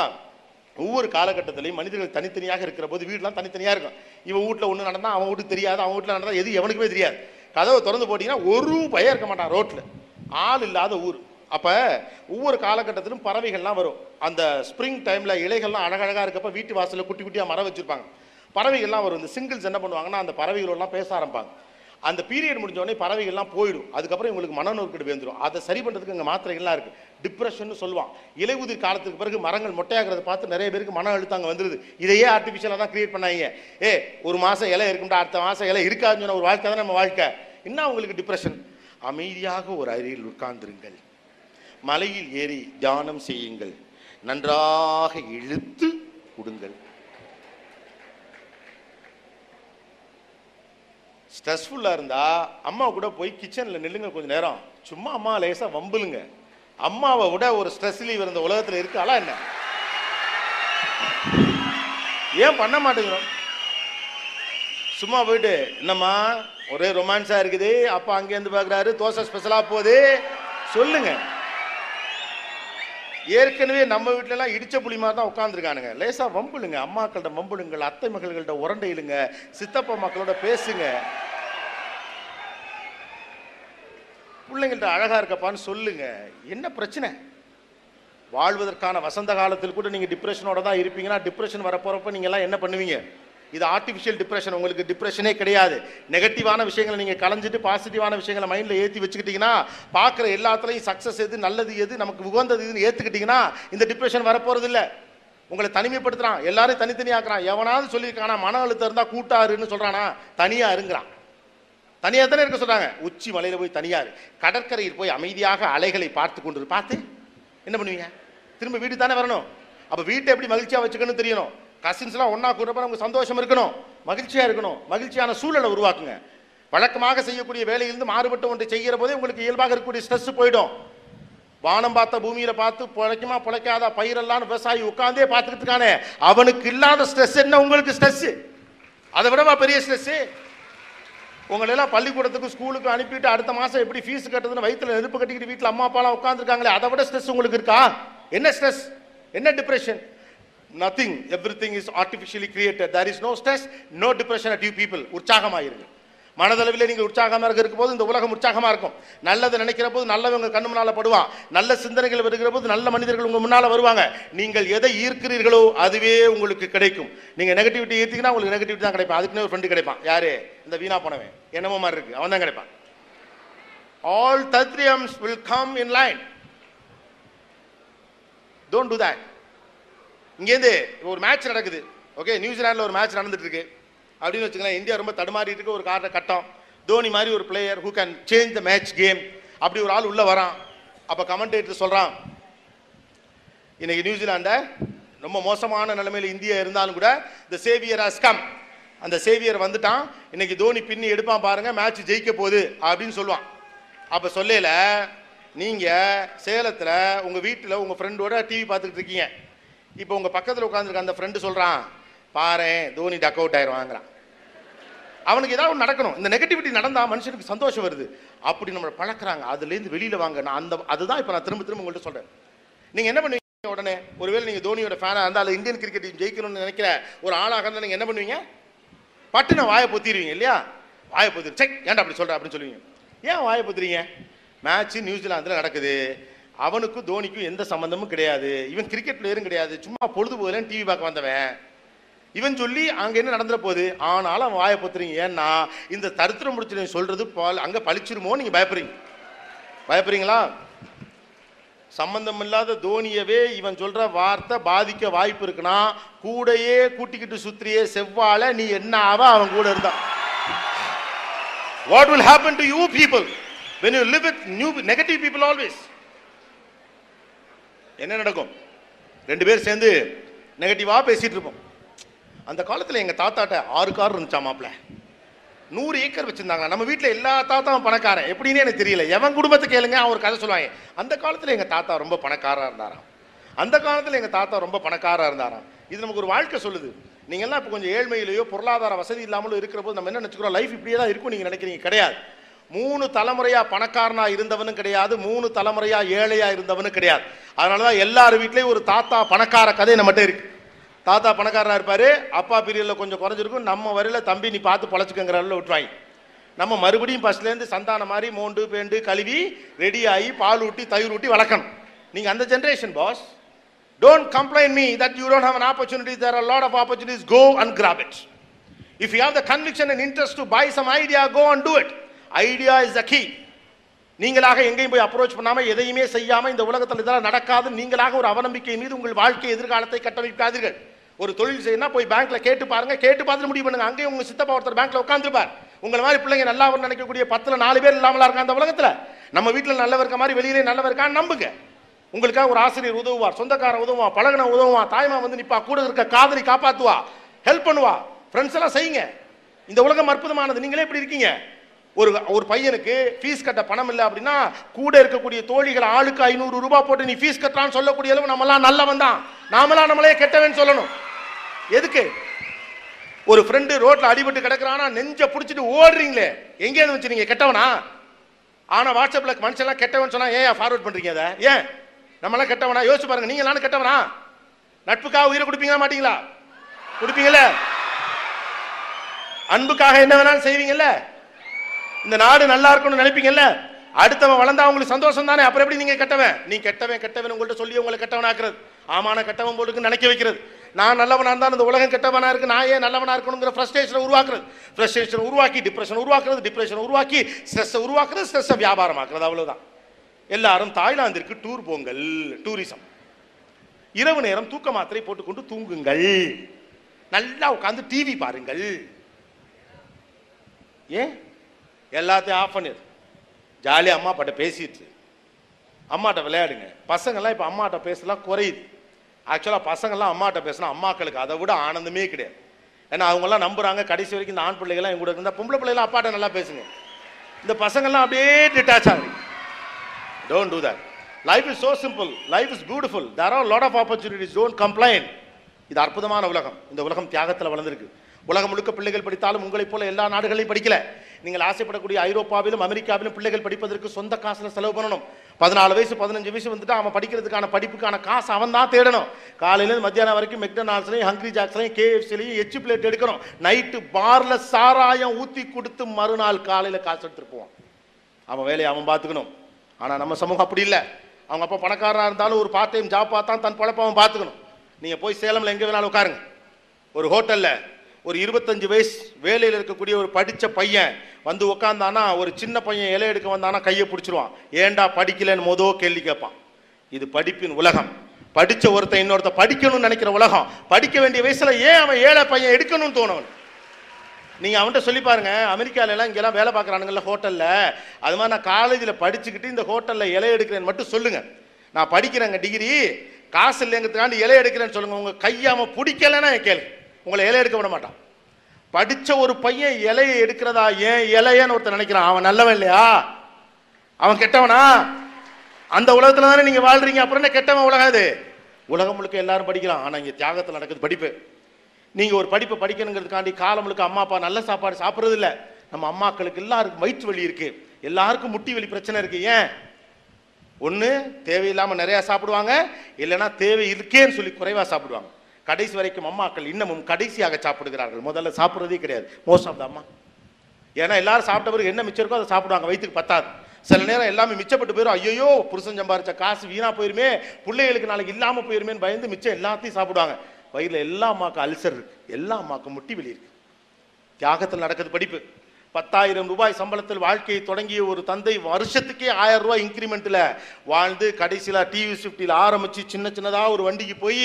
ஒவ்வொரு காலகட்டத்திலையும் மனிதர்கள் தனித்தனியாக இருக்கிற போது வீடுலாம் தனித்தனியாக இருக்கும். இவன் வீட்டில் ஒன்று நடந்தால் அவன் வீட்டுக்கு தெரியாது அவன் வீட்டில் நடந்தால் எது எவனுக்குமே தெரியாது. கதவை திறந்து போட்டிங்கன்னா ஒரு பயம் இருக்க மாட்டான் ரோட்டில் ஆள் இல்லாத ஊர். அப்போ ஒவ்வொரு காலகட்டத்திலும் பறவைகள்லாம் வரும். அந்த ஸ்ப்ரிங் டைமில் இலைகள்லாம் அழகழகாக இருக்கப்ப வீட்டு வாசலில் குட்டி குட்டியாக மரம் வச்சுருப்பாங்க. பறவைகள்லாம் வரும். இந்த சிங்கிள்ஸ் என்ன பண்ணுவாங்கன்னா அந்த பறவைகளெல்லாம் பேச ஆரம்பிப்பாங்க. அந்த பீரியட் முடிஞ்சோடனே பறவைகள்லாம் போயிடும். அதுக்கப்புறம் இவங்களுக்கு மனநோக்கடு வந்துடும் அதை சரி பண்ணுறதுக்கு இங்கே மாத்திரைகள்லாம் இருக்குது டிப்ரெஷன் சொல்லுவான். இலையுதிர் காலத்துக்கு பிறகு மரங்கள் மொட்டையாகிறத பார்த்து நிறைய பேருக்கு மன அழுத்தம் அங்கே வந்துடுது இதையே ஆர்டிஃபிஷியலாக தான் கிரியேட் பண்ணாங்க. ஏ ஒரு மாதம் இலை இருக்கும்டா அடுத்த மாதம் இலை இருக்காதுன்னு சொன்ன ஒரு வாழ்க்கை தான் நம்ம வாழ்க்கை. என்ன உங்களுக்கு டிப்ரெஷன் அமைதியாக ஒரு அறையில் உட்கார்ந்திருங்கள். மலையில் ஏறி தியானம் செய்யுங்கள். நன்றாக இழுத்து கொடுங்கள். ஸ்ட்ரெஸ்ஃபுல்லாக இருந்தால் அம்மா கூட போய் கிச்சனில் நில்லுங்க கொஞ்சம் நேரம். சும்மா அம்மா லேசாக வம்புலுங்க அம்மாவை விட ஒரு ஸ்ட்ரெஸ் லீவ் இந்த உலகத்தில் இருக்காளா என்ன? ஏன் பண்ண மாட்டேங்கிறோம்? சும்மா போயிட்டு என்னம்மா ஒரே ரொமான்ஸாக இருக்குது. அப்பா அங்கேருந்து பார்க்குறாரு தோசை ஸ்பெஷலாக போகுது. சொல்லுங்கள் ஏற்கனவே நம்ம வீட்டிலலாம் இடித்த இடிச்ச புலி மாதிரி தான் உட்காந்துருக்கானுங்க லேசாக வம்புலுங்க அம்மாக்கள்கிட்ட வம்புலுங்கள் அத்தை மகள்கள்ட்ட உரண்டையிலுங்க சித்தப்பா மக்களோட பேசுங்க. பிள்ளைங்கள்ட்ட அழகாக இருக்கப்பான்னு சொல்லுங்க. என்ன பிரச்சனை? வாழ்வதற்கான வசந்த காலத்தில் கூட நீங்கள் டிப்ரெஷனோட தான் இருப்பீங்கன்னா டிப்ரெஷன் வரப்போகிறப்ப நீங்கள்லாம் என்ன பண்ணுவீங்க? இது ஆர்டிஃபிஷியல் டிப்ரெஷன் உங்களுக்கு டிப்ரெஷனே கிடையாது. நெகட்டிவான விஷயங்களை நீங்கள் கலைஞ்சிட்டு பாசிட்டிவான விஷயங்களை மைண்டில் ஏற்றி வச்சுக்கிட்டீங்கன்னா பார்க்குற எல்லாத்துலேயும் சக்ஸஸ் எது நல்லது எது நமக்கு உகந்தது இதுன்னு ஏற்றுக்கிட்டிங்கன்னா இந்த டிப்ரெஷன் வரப்போகிறது இல்லை உங்களை தனிமைப்படுத்துகிறான் எல்லாரையும் தனித்தனியாக்குறான் எவனாவது சொல்லியிருக்கானா மன அழுத்தம் இருந்தால் கூட்டாருன்னு சொல்கிறானா தனியாக இருங்கிறான். தனியாக தானே இருக்க சொல்கிறாங்க உச்சி மலையில் போய் தனியார். கடற்கரையில் போய் அமைதியாக அலைகளை பார்த்து கொண்டு பார்த்து என்ன பண்ணுவீங்க? திரும்ப வீடு தானே வரணும். அப்போ வீட்டை எப்படி மகிழ்ச்சியாக வச்சுக்கணும்னு தெரியணும். கசின்ஸ்லாம் ஒன்றா கூடுறப்ப நமக்கு சந்தோஷம் இருக்கணும். மகிழ்ச்சியாக இருக்கணும். மகிழ்ச்சியான சூழலை உருவாக்குங்க. வழக்கமாக செய்யக்கூடிய வேலையிலிருந்து மாறுபட்டு ஒன்று செய்கிற போதே உங்களுக்கு இயல்பாக இருக்கக்கூடிய ஸ்ட்ரெஸ் போயிடும். வானம் பார்த்த பூமியில் பார்த்து பிழைக்குமா பிழைக்காத பயிரெல்லாம் விவசாயி உட்காந்தே பார்த்துக்கிட்டுக்கானே அவனுக்கு இல்லாத ஸ்ட்ரெஸ் என்ன? உங்களுக்கு ஸ்ட்ரெஸ் அதை விடவா பெரிய ஸ்ட்ரெஸ் உங்களெல்லாம் பள்ளிக்கூடத்துக்கு ஸ்கூலுக்கு அனுப்பிட்டு அடுத்த மாதம் எப்படி ஃபீஸ் கட்டுறதுன்னு வயிற்றில் நெருப்பு கட்டிக்கிட்டு வீட்டில் அம்மா அப்பாலாம் உட்காந்துருக்காங்களே அதை விட ஸ்ட்ரெஸ் உங்களுக்கு இருக்கா? என்ன ஸ்ட்ரெஸ் என்ன depression nothing everything is artificially created there is no stress no depression at you people உற்சாகமாயிருங்க மனதளவில் நீங்கள் உற்சாகமாக இருக்கும் போது இந்த உலகம் உற்சாகமாக இருக்கும். நல்லதை நினைக்கிற போது நல்லவங்க கண்ணு முன்னால் படுவான். நல்ல சிந்தனைகள் வருகிற போது நல்ல மனிதர்கள் உங்கள் முன்னால் வருவாங்க. நீங்கள் எதை ஈர்க்கிறீர்களோ அதுவே உங்களுக்கு கிடைக்கும். நீங்கள் நெகட்டிவிட்டி ஈர்த்தீங்கன்னா உங்களுக்கு நெகட்டிவிட்டி தான் கிடைப்பான். அதுக்குன்னு ஒரு ஃப்ரெண்டு கிடைப்பான். யாரு? இந்த வீணா போனவன். என்னமோ மாதிரி இருக்கு. அவன் தான் கிடைப்பான். All தத்ரியம்ஸ் will come in line don't do that இங்கேருந்து ஒரு மேட்ச் நடக்குது. ஓகே நியூசிலாண்டில் ஒரு மேட்ச் நடந்துட்டு இருக்கு அப்படின்னு வச்சுக்கலாம் இந்தியா ரொம்ப தடுமாறிட்டு இருக்கு ஒரு காட்ட கட்டம். தோனி மாதிரி ஒரு player who can change the match game அப்படி ஒரு ஆள் உள்ள வரான். அப்போ கமெண்டேட்டர் சொல்கிறான் இன்னைக்கு நியூசிலாண்டை ரொம்ப மோசமான நிலைமையில் இந்தியா இருந்தாலும் கூட இந்த சேவியர் ஹஸ் கம் அந்த சேவியர் வந்துட்டான். இன்னைக்கு தோனி பின்னி எடுப்பான் பாருங்க மேட்ச் ஜெயிக்க போகுது அப்படின்னு சொல்லுவான். அப்போ சொல்லல நீங்கள் சேலத்தில் உங்கள் வீட்டில் உங்கள் ஃப்ரெண்டோட டிவி பார்த்துக்கிட்டு இருக்கீங்க. இப்போ உங்க பக்கத்தில் உட்காந்துருக்க அந்த ஃப்ரெண்டு சொல்றான் பாரேன் தோனி டக் அவுட் ஆயிடுவாங்கிறான் அவனுக்கு ஏதாவது நடக்கணும். இந்த நெகட்டிவிட்டி நடந்தா மனுஷனுக்கு சந்தோஷம் வருது. அப்படி நம்மளை பழக்கிறாங்க. அதுலேருந்து வெளியில வாங்க. நான் அந்த அதுதான் இப்போ நான் திரும்ப திரும்ப உங்கள்கிட்ட சொல்றேன். நீங்க என்ன பண்ணுவீங்க உடனே? ஒருவேளை நீங்க தோனியோட ஃபேனா இருந்தால் அது இந்தியன் கிரிக்கெட் டீம் ஜெயிக்கணும்னு நினைக்கிற ஒரு ஆளாக இருந்தால் நீங்க என்ன பண்ணுவீங்க? பட்டுன வாயை பொத்திடுவீங்க இல்லையா? வாயை பொத்திரு. செக் ஏன்டா அப்படி சொல்ற? அப்படின்னு சொல்லுவீங்க. ஏன் வாயை பொத்துறீங்க? மேட்ச் நியூசிலாந்தில் நடக்குது. அவனுக்கும் தோனிக்கும் எந்த சம்மந்தமும் கிடையாது. இவன் கிரிக்கெட் பிளேயரும் கிடையாது. சும்மா பொழுதுபோகலன்னு டிவி பார்க்க வந்தவன். இவன் சொல்லி அங்க என்ன நடந்துட போகுது? ஆனாலும் அவன் வாயை பொத்துறீங்க. ஏன்னா இந்த தருத்திரம் முடிச்சு சொல்றது பால் அங்க பழிச்சிருமோ நீங்க பயப்படுறீங்க. பயப்படுறீங்களா? சம்பந்தம் இல்லாத தோனியவே இவன் சொல்ற வார்த்தை பாதிக்க வாய்ப்பு இருக்குன்னா கூடையே கூட்டிக்கிட்டு சுத்திரியே செவ்வாழ நீ என்ன ஆவ அவன் கூட இருந்தான். What will happen to you people when you live with new negative people always என்ன நடக்கும்? ரெண்டு பேர் சேர்ந்து நெகட்டிவாக பேசிகிட்டு இருப்போம் அந்த காலத்தில் எங்கள் தாத்தாட்ட ஆறு கார் இருந்துச்சா மாப்பிள்ள? நூறு ஏக்கர் வச்சுருந்தாங்க நம்ம வீட்டில் எல்லா தாத்தாவும் பணக்காரன். எப்படின்னு எனக்கு தெரியல. எவன் குடும்பத்தை கேளுங்க அவன் ஒரு கதை சொல்லுவாங்க. அந்த காலத்தில் எங்கள் தாத்தா ரொம்ப பணக்காராக இருந்தாராம். அந்த காலத்தில் எங்கள் தாத்தா ரொம்ப பணக்காராக இருந்தாராம். இது நமக்கு ஒரு வாழ்க்கை சொல்லுது. நீங்கள்லாம் இப்போ கொஞ்சம் ஏழ்மையிலேயோ பொருளாதார வசதி இல்லாமலும் இருக்கிற போது நம்ம என்ன நினச்சிக்கிறோம்? லைஃப் இப்படியே தான் இருக்கும் நீங்கள் நினைக்கிறீங்க. கிடையாது. மூணு தலைமுறையா பணக்காரனா இருந்தவனும் கிடையாது மூணு தலைமுறையா ஏழையா இருந்தவனும் கிடையாது. அதனால தான் எல்லார் வீட்லேயும் ஒரு தாத்தா பணக்கார கதை நம்மகிட்ட இருக்கு. தாத்தா பணக்காரனா இருப்பாரு அப்பா பீரியட்ல கொஞ்சம் குறைஞ்சிருக்கும் நம்ம வரையில தம்பி நீ பார்த்து பொழைச்சுக்கங்கிற அளவில் விட்டுவாங்க நம்ம மறுபடியும் ஃபர்ஸ்ட்லேருந்து சந்தானம் மாதிரி மோண்டு பேண்டு கழுவி ரெடி ஆகி பால் ஊட்டி தயிர் ஊட்டி வளர்க்கணும். நீங்கள் அந்த generation boss don't complaint me that you don't have an opportunity there are a lot of opportunities. Go and grab it. If you have the conviction and interest to buy some idea go and idea is is நீங்களாக எங்கேயும் போய் approach பண்ணாமல் எதையுமே செய்யாமல் இந்த உலகத்தில் இதெல்லாம் நடக்காது நீங்களாக ஒரு அவநம்பிக்கை மீது உங்கள் வாழ்க்கை எதிர்காலத்தை கட்டமைக்காதீர்கள். ஒரு தொழில் செய்யணும் போய் பேங்க்ல கேட்டு பாருங்க கேட்டு பார்த்துட்டு முடிவு பண்ணுங்க. அங்கேயும் உங்க சித்தப்பா ஒருத்தர் பேங்க்ல உட்காந்துருப்பார் உங்களை மாதிரி பிள்ளைங்க நல்லா நினைக்கக்கூடிய பத்துல நாலு பேர் இல்லாமலா இருக்கா அந்த உலகத்துல? நம்ம வீட்டில் நல்லவர் இருக்க மாதிரி வெளியிலே நல்லவர் இருக்கான்னு நம்புங்க. உங்களுக்காக ஒரு ஆசிரியர் உதவுவார் சொந்தக்காரன் உதவுவான் பழகுன உதவுவான் தாய்மா வந்து நிப்பா கூட இருக்க காதலி காப்பாத்துவா ஹெல்ப் பண்ணுவா. ஃப்ரெண்ட்ஸ் எல்லாம் செய்யுங்க. இந்த உலகம் அற்புதமானது. நீங்களே இப்படி இருக்கீங்க. ஒரு ஒரு பையனுக்கு ஃபீஸ் கட்ட பணம் இல்லை அப்படின்னா கூட இருக்கக்கூடிய தோழிகள் ஆளுக்கு ஐநூறு ரூபாய் போட்டு நீ ஃபீஸ் கட்டுறான்னு சொல்லக்கூடிய அளவு நம்மளாம் நல்லவன் தான். நாமளாம் நம்மளே கெட்டவன் சொல்லணும். எதுக்கு? ஒரு ஃப்ரெண்டு ரோட்ல அடிபட்டு கிடக்குறானா நெஞ்ச பிடிச்சிட்டு ஓடுறீங்களே. எங்கே வச்சு நீங்கள் கெட்டவனா? ஆனா வாட்ஸ்அப்ல மனுஷன்லாம் கெட்டவன் சொன்னா ஏன் ஃபார்வர்ட் பண்றீங்க அதை? ஏன்? நம்மளாம் கெட்டவனா? யோசிச்சு பாருங்க நீங்க நானும் கெட்டவனா? நட்புக்காக உயிரை கொடுப்பீங்களா மாட்டீங்களா? கொடுப்பீங்களே அன்புக்காக என்ன வேணாலும் செய்வீங்கல்ல? இந்த நாடு நல்லா இருக்கணும்னு நினைப்பீங்கல்ல? அடுத்தவன் வளர்ந்தா உங்களுக்கு சந்தோஷம் தானே அப்புறம் எப்படி நீங்க கெட்டவன்? நீ கெட்டவன் கெட்டவன் உங்கள்ட்ட சொல்லி உங்களை கெட்டவன் ஆக்குறது ஆமான கெட்டவன் போட்டுக்கு நினைக்க வைக்கிறது. நான் நல்லவனா இருந்தால் இந்த உலகம் கெட்டவனா இருக்கு. நான் ஏன் நல்லவனா இருக்கணுங்கிற ஃப்ரஸ்ட்ரேஷனை உருவாக்குறது. ஃப்ரஸ்ட்ரேஷன் உருவாக்கி டிப்ரெஷன் உருவாக்குறது டிப்ரெஷன் உருவாக்கி ஸ்ட்ரெஸ்ஸை உருவாக்குறது ஸ்ட்ரெஸ்ஸை வியாபாரமாக்குறது. அவ்வளவுதான். எல்லாரும் தாய்லாந்திற்கு டூர் போங்கள். டூரிசம் இரவு நேரம் தூக்க மாத்திரை போட்டுக்கொண்டு தூங்குங்கள். நல்லா உட்காந்து டிவி பாருங்கள். ஏன்? எல்லாத்தையும் ஆஃப் பண்ணிடு. ஜாலியாக அம்மா அப்பாட்ட பேசிட்டு. அம்மாட்ட விளையாடுங்க. பசங்கள்லாம் இப்போ அம்மாட்ட பேசலாம் குறையுது. ஆக்சுவலாக பசங்கள்லாம் அம்மாட்ட பேசினா அம்மாக்களுக்கு அதை விட ஆனந்தமே கிடையாது. ஏன்னா அவங்கெல்லாம் நம்புகிறாங்க கடைசி வரைக்கும் இந்த ஆண் பிள்ளைகள்லாம் எங்க கூட இருந்தால் பொம்பளை பிள்ளைலாம் அப்பாட்ட நல்லா பேசுங்க. இந்த பசங்கள்லாம் அப்படியே டிட்டாச் ஆகுது. Don't do that life is so simple life is beautiful there are lot of opportunities don't complaint இது அற்புதமான உலகம். இந்த உலகம் தியாகத்தில் வளர்ந்துருக்கு. உலகம் முழுக்க பிள்ளைகள் படித்தாலும் உங்களைப் போல எல்லா நாடுகளையும் படிக்கல. நீங்கள் ஆசைப்படக்கூடிய ஐரோப்பாவிலும் அமெரிக்காவிலும் பிள்ளைகள் படிப்பதற்கு சொந்த காசில் செலவு பண்ணணும். பதினாலு வயசு பதினஞ்சு வயசு வந்துட்டு அவன் படிக்கிறதுக்கான படிப்புக்கான காசு அவன் தான் தேடணும் காலையிலேருந்து மத்தியானம் வரைக்கும் மெக்டனால்ஸ்லையும் ஹங்க்ரி ஜாக்ஸ்லையும் கேஎஃப்சிலையும் எச்சு பிளேட் எடுக்கணும். நைட்டு பார்ல சாராயம் ஊற்றி கொடுத்து மறுநாள் காலையில் காசு எடுத்துகிட்டு போவான். அவன் வேலையை அவன் பார்த்துக்கணும். ஆனால் நம்ம சமூகம் அப்படி இல்லை. அவங்க அப்பா பணக்காரராக இருந்தாலும் ஒரு பார்ட் டைம் ஜாப் பார்த்தா தன் பொழப்ப அவன் பார்த்துக்கணும். நீங்கள் போய் சேலமில் எங்கே வேணாலும் உட்காருங்க. ஒரு ஹோட்டலில் ஒரு இருபத்தஞ்சு வயசு வேலையில் இருக்கக்கூடிய ஒரு படித்த பையன் வந்து உட்காந்தானா ஒரு சின்ன பையன் இலை எடுக்க வந்தானா கையை பிடிச்சிருவான். ஏன்டா படிக்கலன்னு மொதல் கேள்வி கேட்பான். இது படிப்பின் உலகம். படித்த ஒருத்தன் இன்னொருத்த படிக்கணும்னு நினைக்கிற உலகம். படிக்க வேண்டிய வயசில் ஏன் அவன் ஏழை பையன் எடுக்கணும்னு தோணவன் நீங்கள் அவன்கிட்ட சொல்லி பாருங்க. அமெரிக்காலலாம் இங்கெல்லாம் வேலை பார்க்குறானுங்கல்ல ஹோட்டலில். அது மாதிரி நான் காலேஜில் படிச்சுக்கிட்டு இந்த ஹோட்டலில் இலை எடுக்கிறேன்னு மட்டும் சொல்லுங்கள் நான் படிக்கிறேங்க டிகிரி காசு இல்லைங்கிறதுக்காண்டி இலை எடுக்கிறேன்னு சொல்லுங்கள் உங்கள் கையாமல் பிடிக்கலன்னா கேள்வி. உங்களை இலை எடுக்க விட மாட்டான். படித்த ஒரு பையன் இலையை எடுக்கிறதா ஏன் இலையன்னு ஒருத்தன் நினைக்கிறான். அவன் நல்லவன் இல்லையா? அவன் கெட்டவனா? அந்த உலகத்தில் தானே நீங்கள் வாழ்றீங்க. அப்புறம் என்ன கெட்டவன் உலகாது உலகம் முழுக்க எல்லாரும் படிக்கிறான் ஆனால் இங்கே தியாகத்தில் நடக்குது படிப்பு. நீங்கள் ஒரு படிப்பை படிக்கணுங்கிறதுக்காண்டி காலம் முழுக்க அம்மா அப்பா நல்ல சாப்பாடு சாப்பிட்றது இல்லை. நம்ம அம்மாக்களுக்கு எல்லாருக்கும் வயிற்று வலி இருக்குது எல்லாருக்கும் முட்டி வலி பிரச்சனை இருக்குது ஏன்? ஒன்று தேவையில்லாமல் நிறையா சாப்பிடுவாங்க. இல்லைன்னா தேவை இருக்கேன்னு சொல்லி குறைவாக சாப்பிடுவாங்க. கடைசி வரைக்கும் அம்மாக்கள் இன்னமும் கடைசியாக சாப்பிடுகிறார்கள். முதல்ல சாப்பிட்றதே கிடையாது. மோஸ்ட் ஆஃப் த அம்மா. ஏன்னா எல்லாரும் சாப்பிட்ட பிறகு என்ன மிச்சம் இருக்கோ அதை சாப்பிடுவாங்க. வயிற்றுக்கு பத்தாது. சில நேரம் எல்லாமே மிச்சப்பட்டு போயிடும் ஐயோ புருஷன் சம்பாரிச்ச காசு வீணா போயிருமே. பிள்ளைகளுக்கு நாளைக்கு இல்லாமல் போயிருமேன்னு பயந்து மிச்சம் எல்லாத்தையும் சாப்பிடுவாங்க. வயிறில் எல்லா அம்மாக்கும் அல்சர் இருக்கு. எல்லா அம்மாக்கும் முட்டி வெளி இருக்கு. தியாகத்தில் நடக்குது படிப்பு. பத்தாயிரம் ரூபாய் சம்பளத்தில் வாழ்க்கையை தொடங்கிய ஒரு தந்தை வருஷத்துக்கே ஆயிரம் ரூபாய் இன்க்ரிமெண்ட்டில் வாழ்ந்து கடைசியில் டிவி ஸ்விஃப்டியில் ஆரம்பித்து சின்ன சின்னதாக ஒரு வண்டிக்கு போய்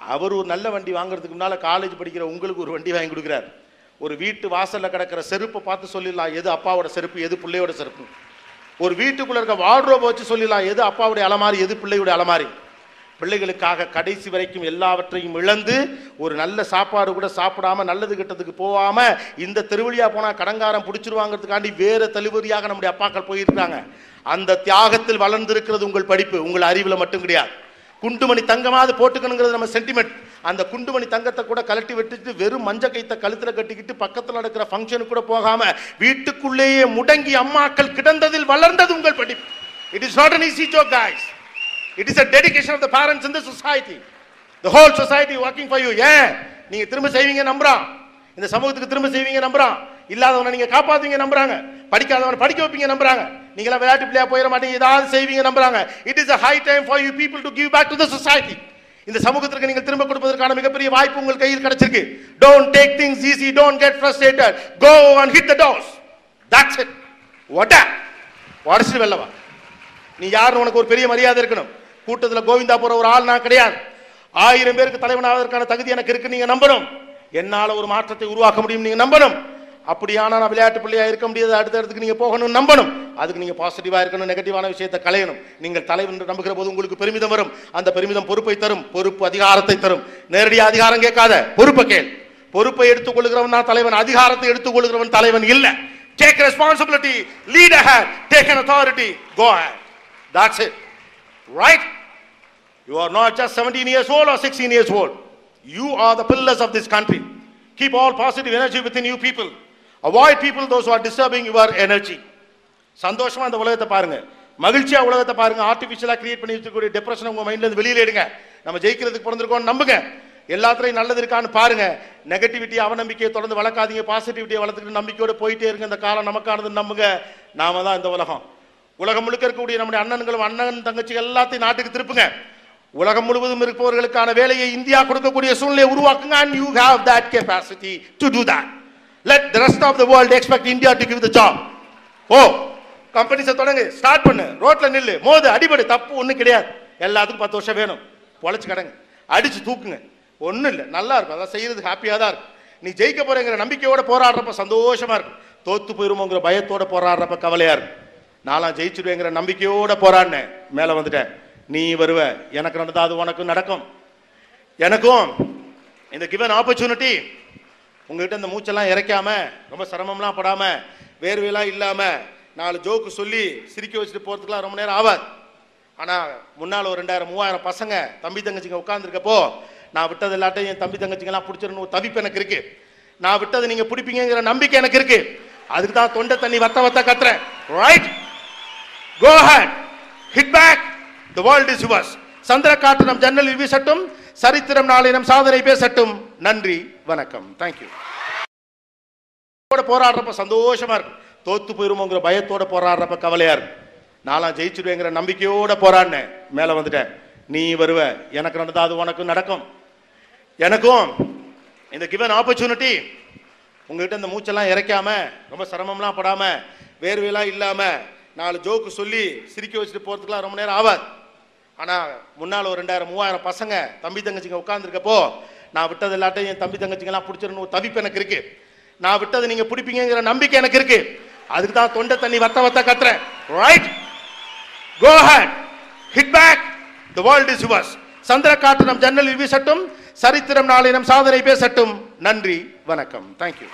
அவர் ஒரு நல்ல வண்டி வாங்குறதுக்கு முன்னால் காலேஜ் படிக்கிற உங்களுக்கு ஒரு வண்டி வாங்கி கொடுக்குறாரு. ஒரு வீட்டு வாசலில் கிடக்கிற செருப்பை பார்த்து சொல்லிடலாம் எது அப்பாவோட செருப்பு எது பிள்ளையோட செருப்பு. ஒரு வீட்டுக்குள்ள இருக்க வார்ட்ரோபை வச்சு சொல்லிடலாம் எது அப்பாவுடைய அலமாரி எது பிள்ளையுடைய அலமாரி. பிள்ளைகளுக்காக கடைசி வரைக்கும் எல்லாவற்றையும் இழந்து ஒரு நல்ல சாப்பாடு கூட சாப்பிடாம நல்லது கெட்டதுக்கு போகாம இந்த தெருவழியா போனால் கடங்காரம் பிடிச்சிருவாங்கிறதுக்காண்டி வேற தெளிவரியாக நம்முடைய அப்பாக்கள் போயிருக்காங்க அந்த தியாகத்தில் வளர்ந்திருக்கிறது உங்கள் படிப்பு உங்கள் அறிவில் மட்டும் கிடையாது. குண்டுமணி தங்கமாவது போட்டுக்கணுங்கிறது நம்ம சென்டிமெண்ட் அந்த குண்டுமணி தங்கத்தை கூட கலட்டி விட்டுட்டு வெறும் மஞ்ச கைத்த கழுத்துல கட்டிக்கிட்டு பக்கத்தில் நடக்கிற ஃபங்க்ஷனுக்கு கூட போகாம வீட்டுக்குள்ளேயே முடங்கி அம்மாக்கள் கிடந்ததில் வளர்ந்தது உங்கள் படிப்பு. It is not an easy joke guys it is a dedication of the parents in the society the whole society working for you ஏன் நீங்க திரும்ப செய்வீங்க நம்புறான் இந்த சமூகத்துக்கு திரும்ப செய்வீங்க நம்புறான் இல்லாதவனை நீங்க காப்பாத்துவீங்க நம்புறாங்க. படிக்காதவனை படிக்க வைப்பீங்க நம்புறாங்க. நீங்களா விளையாட்டு பிள்ளையா போயிட மாட்டீங்க. ஏதாவது செய்வீங்க நம்புறாங்க. It is high time for you you to to give back society இந்த சமூகத்திற்கு நீங்கள் திரும்ப கொடுப்பதற்கான மிகப்பெரிய வாய்ப்பு உங்கள் கையில் கிடைச்சிருக்கு. Don't take things easy don't get frustrated go and hit the doors that's it what உடச்சு வெல்லவா நீ யாருன்னு உனக்கு ஒரு பெரிய மரியாதை இருக்கணும். கூட்டத்தில் கோவிந்தா போற ஒரு ஆள் நான் கிடையாது. ஆயிரம் பேருக்கு தலைவனாவதற்கான தகுதி எனக்கு இருக்கு. நீங்க நம்பணும். என்னால ஒரு மாற்றத்தை உருவாக்க முடியும். நீங்க நம்பணும். அப்படியானா நான் விளையாட்டு பிள்ளையா இருக்க முடியாது. அடுத்த இடத்துக்கு நீங்க போகணும் நம்பணும். அதுக்கு நீங்க பாசிட்டிவா இருக்கணும் நெகட்டிவான விஷயத்தை களையணும். நீங்கள் தலைவன் என்று நம்புகிற போது உங்களுக்கு பெருமிதம் வரும். அந்த பெருமிதம் பொறுப்பை தரும். பொறுப்பு அதிகாரத்தை தரும். நேரடி அதிகாரம் கேட்காத பொறுப்பை கேள். பொறுப்பை எடுத்துக் கொள்கிறவன் தான் தலைவன். அதிகாரத்தை எடுத்துக் கொள்கிறவன் தலைவன் இல்ல. Take responsibility lead ahead. Take an authority go ahead. That's it. Right? You are not just 17 years old or 16 years old. You are the pillars of this country keep all positive energy within you people avoid people those are disturbing your energy சந்தோஷமா அந்த உலகத்தை பாருங்க. மகிழ்ச்சியா உலகத்தை பாருங்க. ஆர்டிபிஷியலா create பண்ணி வச்சிருக்கக்கூடிய depression உங்க மைண்ட்ல இருந்து வெளியில எடுங்க நம்ம ஜெயிக்கிறதுக்கு பிறந்திருக்கோம் நம்புங்க. எல்லாத்துலையும் நல்லது இருக்கான்னு பாருங்க. நெகட்டிவிட்டி அவநம்பிக்கையை தொடர்ந்து வளர்க்காதீங்க. பாசிட்டிவிட்டியை வளர்த்துக்கிட்டு நம்பிக்கையோட போயிட்டே இருங்க. இந்த காலம் நமக்கானது நம்புங்க. நாம தான் இந்த உலகம். உலகம் முழுக்க இருக்கக்கூடிய நம்முடைய அண்ணன்களும் அண்ணன் தங்கச்சி எல்லாத்தையும் நாட்டுக்கு திருப்புங்க. உலகம் முழுவதும் இருப்பவர்களுக்கான வேலையை இந்தியா கொடுக்கக்கூடிய சூழ்நிலையை உருவாக்குங்க. And you have that capacity to do that. Let the rest of the world expect India to give the job ஓ கம்பெனிஸை தொடங்கு. ஸ்டார்ட் பண்ணு. ரோட்டில் நில்லு. மோது அடிபடு. தப்பு ஒன்றும் கிடையாது. எல்லாத்துக்கும் பத்து வருஷம் வேணும். பொழைச்சி கடங்க. அடிச்சு தூக்குங்க. ஒன்றும் இல்லை. நல்லா இருக்கும். அதான் செய்யறதுக்கு ஹாப்பியாக தான் இருக்கும். நீ ஜெயிக்க போறேங்கிற நம்பிக்கையோட போராடுறப்ப சந்தோஷமா இருக்கும். தோத்து போயிருமோங்கிற பயத்தோட போராடுறப்ப கவலையா இருக்கும். நான்லாம் ஜெயிச்சிடுவேங்கிற நம்பிக்கையோட போராடினேன். மேலே வந்துட்டேன். நீ வருவ. எனக்கு நடந்தா அது உனக்கும் நடக்கும். எனக்கும் இந்த கிவன் ஆப்பர்ச்சுனிட்டி உங்ககிட்ட இந்த மூச்செல்லாம் இறைக்காம ரொம்ப சிரமம்லாம் படாம வேர்வையெல்லாம் இல்லாம நாலு ஜோக்கு சொல்லி சிரிக்க வச்சுட்டு போறதுக்குலாம் ரொம்ப நேரம் ஆகாது ஆனா முன்னால ஒரு ரெண்டாயிரம் மூவாயிரம் பசங்க தம்பி தங்கச்சிங்க உட்காந்துருக்கப்போ நான் விட்டது இல்லாட்டையும் என் தம்பி தங்கச்சிங்கெல்லாம் பிடிச்சிருன்னு ஒரு தவிப்பு எனக்கு இருக்கு. நான் விட்டதை நீங்க பிடிப்பீங்கிற நம்பிக்கை எனக்கு இருக்கு. அதுக்கு தான் தொண்டை தண்ணி வத்த வத்த கத்துறேன். Right go hit back the world is yours சந்திர காற்று நம் ஜன்னல் வீசட்டும். சரித்திரம் நாளினம் சாதனை பேசட்டும். நன்றி வணக்கம். தேங்க்யூ போராடுறப்ப சந்தோஷமா இருக்கும். தோத்து போயிருமோங்கிற பயத்தோட போராடுறப்ப கவலையா இருக்கும். நான்லாம் ஜெயிச்சிருவேங்கிற நம்பிக்கையோட போராடினேன். மேல வந்துட்டேன். நீ வருவ. எனக்கு நடந்தா அது உனக்கும் நடக்கும். எனக்கும் இந்த கிவன் ஆப்பர்ச்சுனிட்டி உங்ககிட்ட இந்த மூச்செல்லாம் இறைக்காம ரொம்ப சிரமம்லாம் படாம வேர்வையெல்லாம் இல்லாம நாலு ஜோக்கு சொல்லி சிரிக்க வச்சுட்டு போறதுக்குலாம் ரொம்ப நேரம் ஆவாது. ஆனா முன்னால ஒரு ரெண்டாயிரம் மூவாயிரம் பசங்க தம்பி தங்கச்சிங்க உட்காந்துருக்கப்போ நான் விட்டது எல்லாத்தையும் என் தம்பி தங்கச்சிங்கெல்லாம் பிடிச்சிடணும் தவிப்பு எனக்கு இருக்கு. நான் விட்டதை நீங்க பிடிப்பீங்கிற நம்பிக்கை எனக்கு இருக்கு. அதுக்கு தான் தொண்டை தண்ணி வத்த வத்த கத்துறேன். Right go hate hit back the world is yours சந்திர காற்று நம் ஜன்னலில் வீசட்டும். சரித்திரம் நாளை நம் சாதனை பேசட்டும். நன்றி வணக்கம். தேங்க்யூ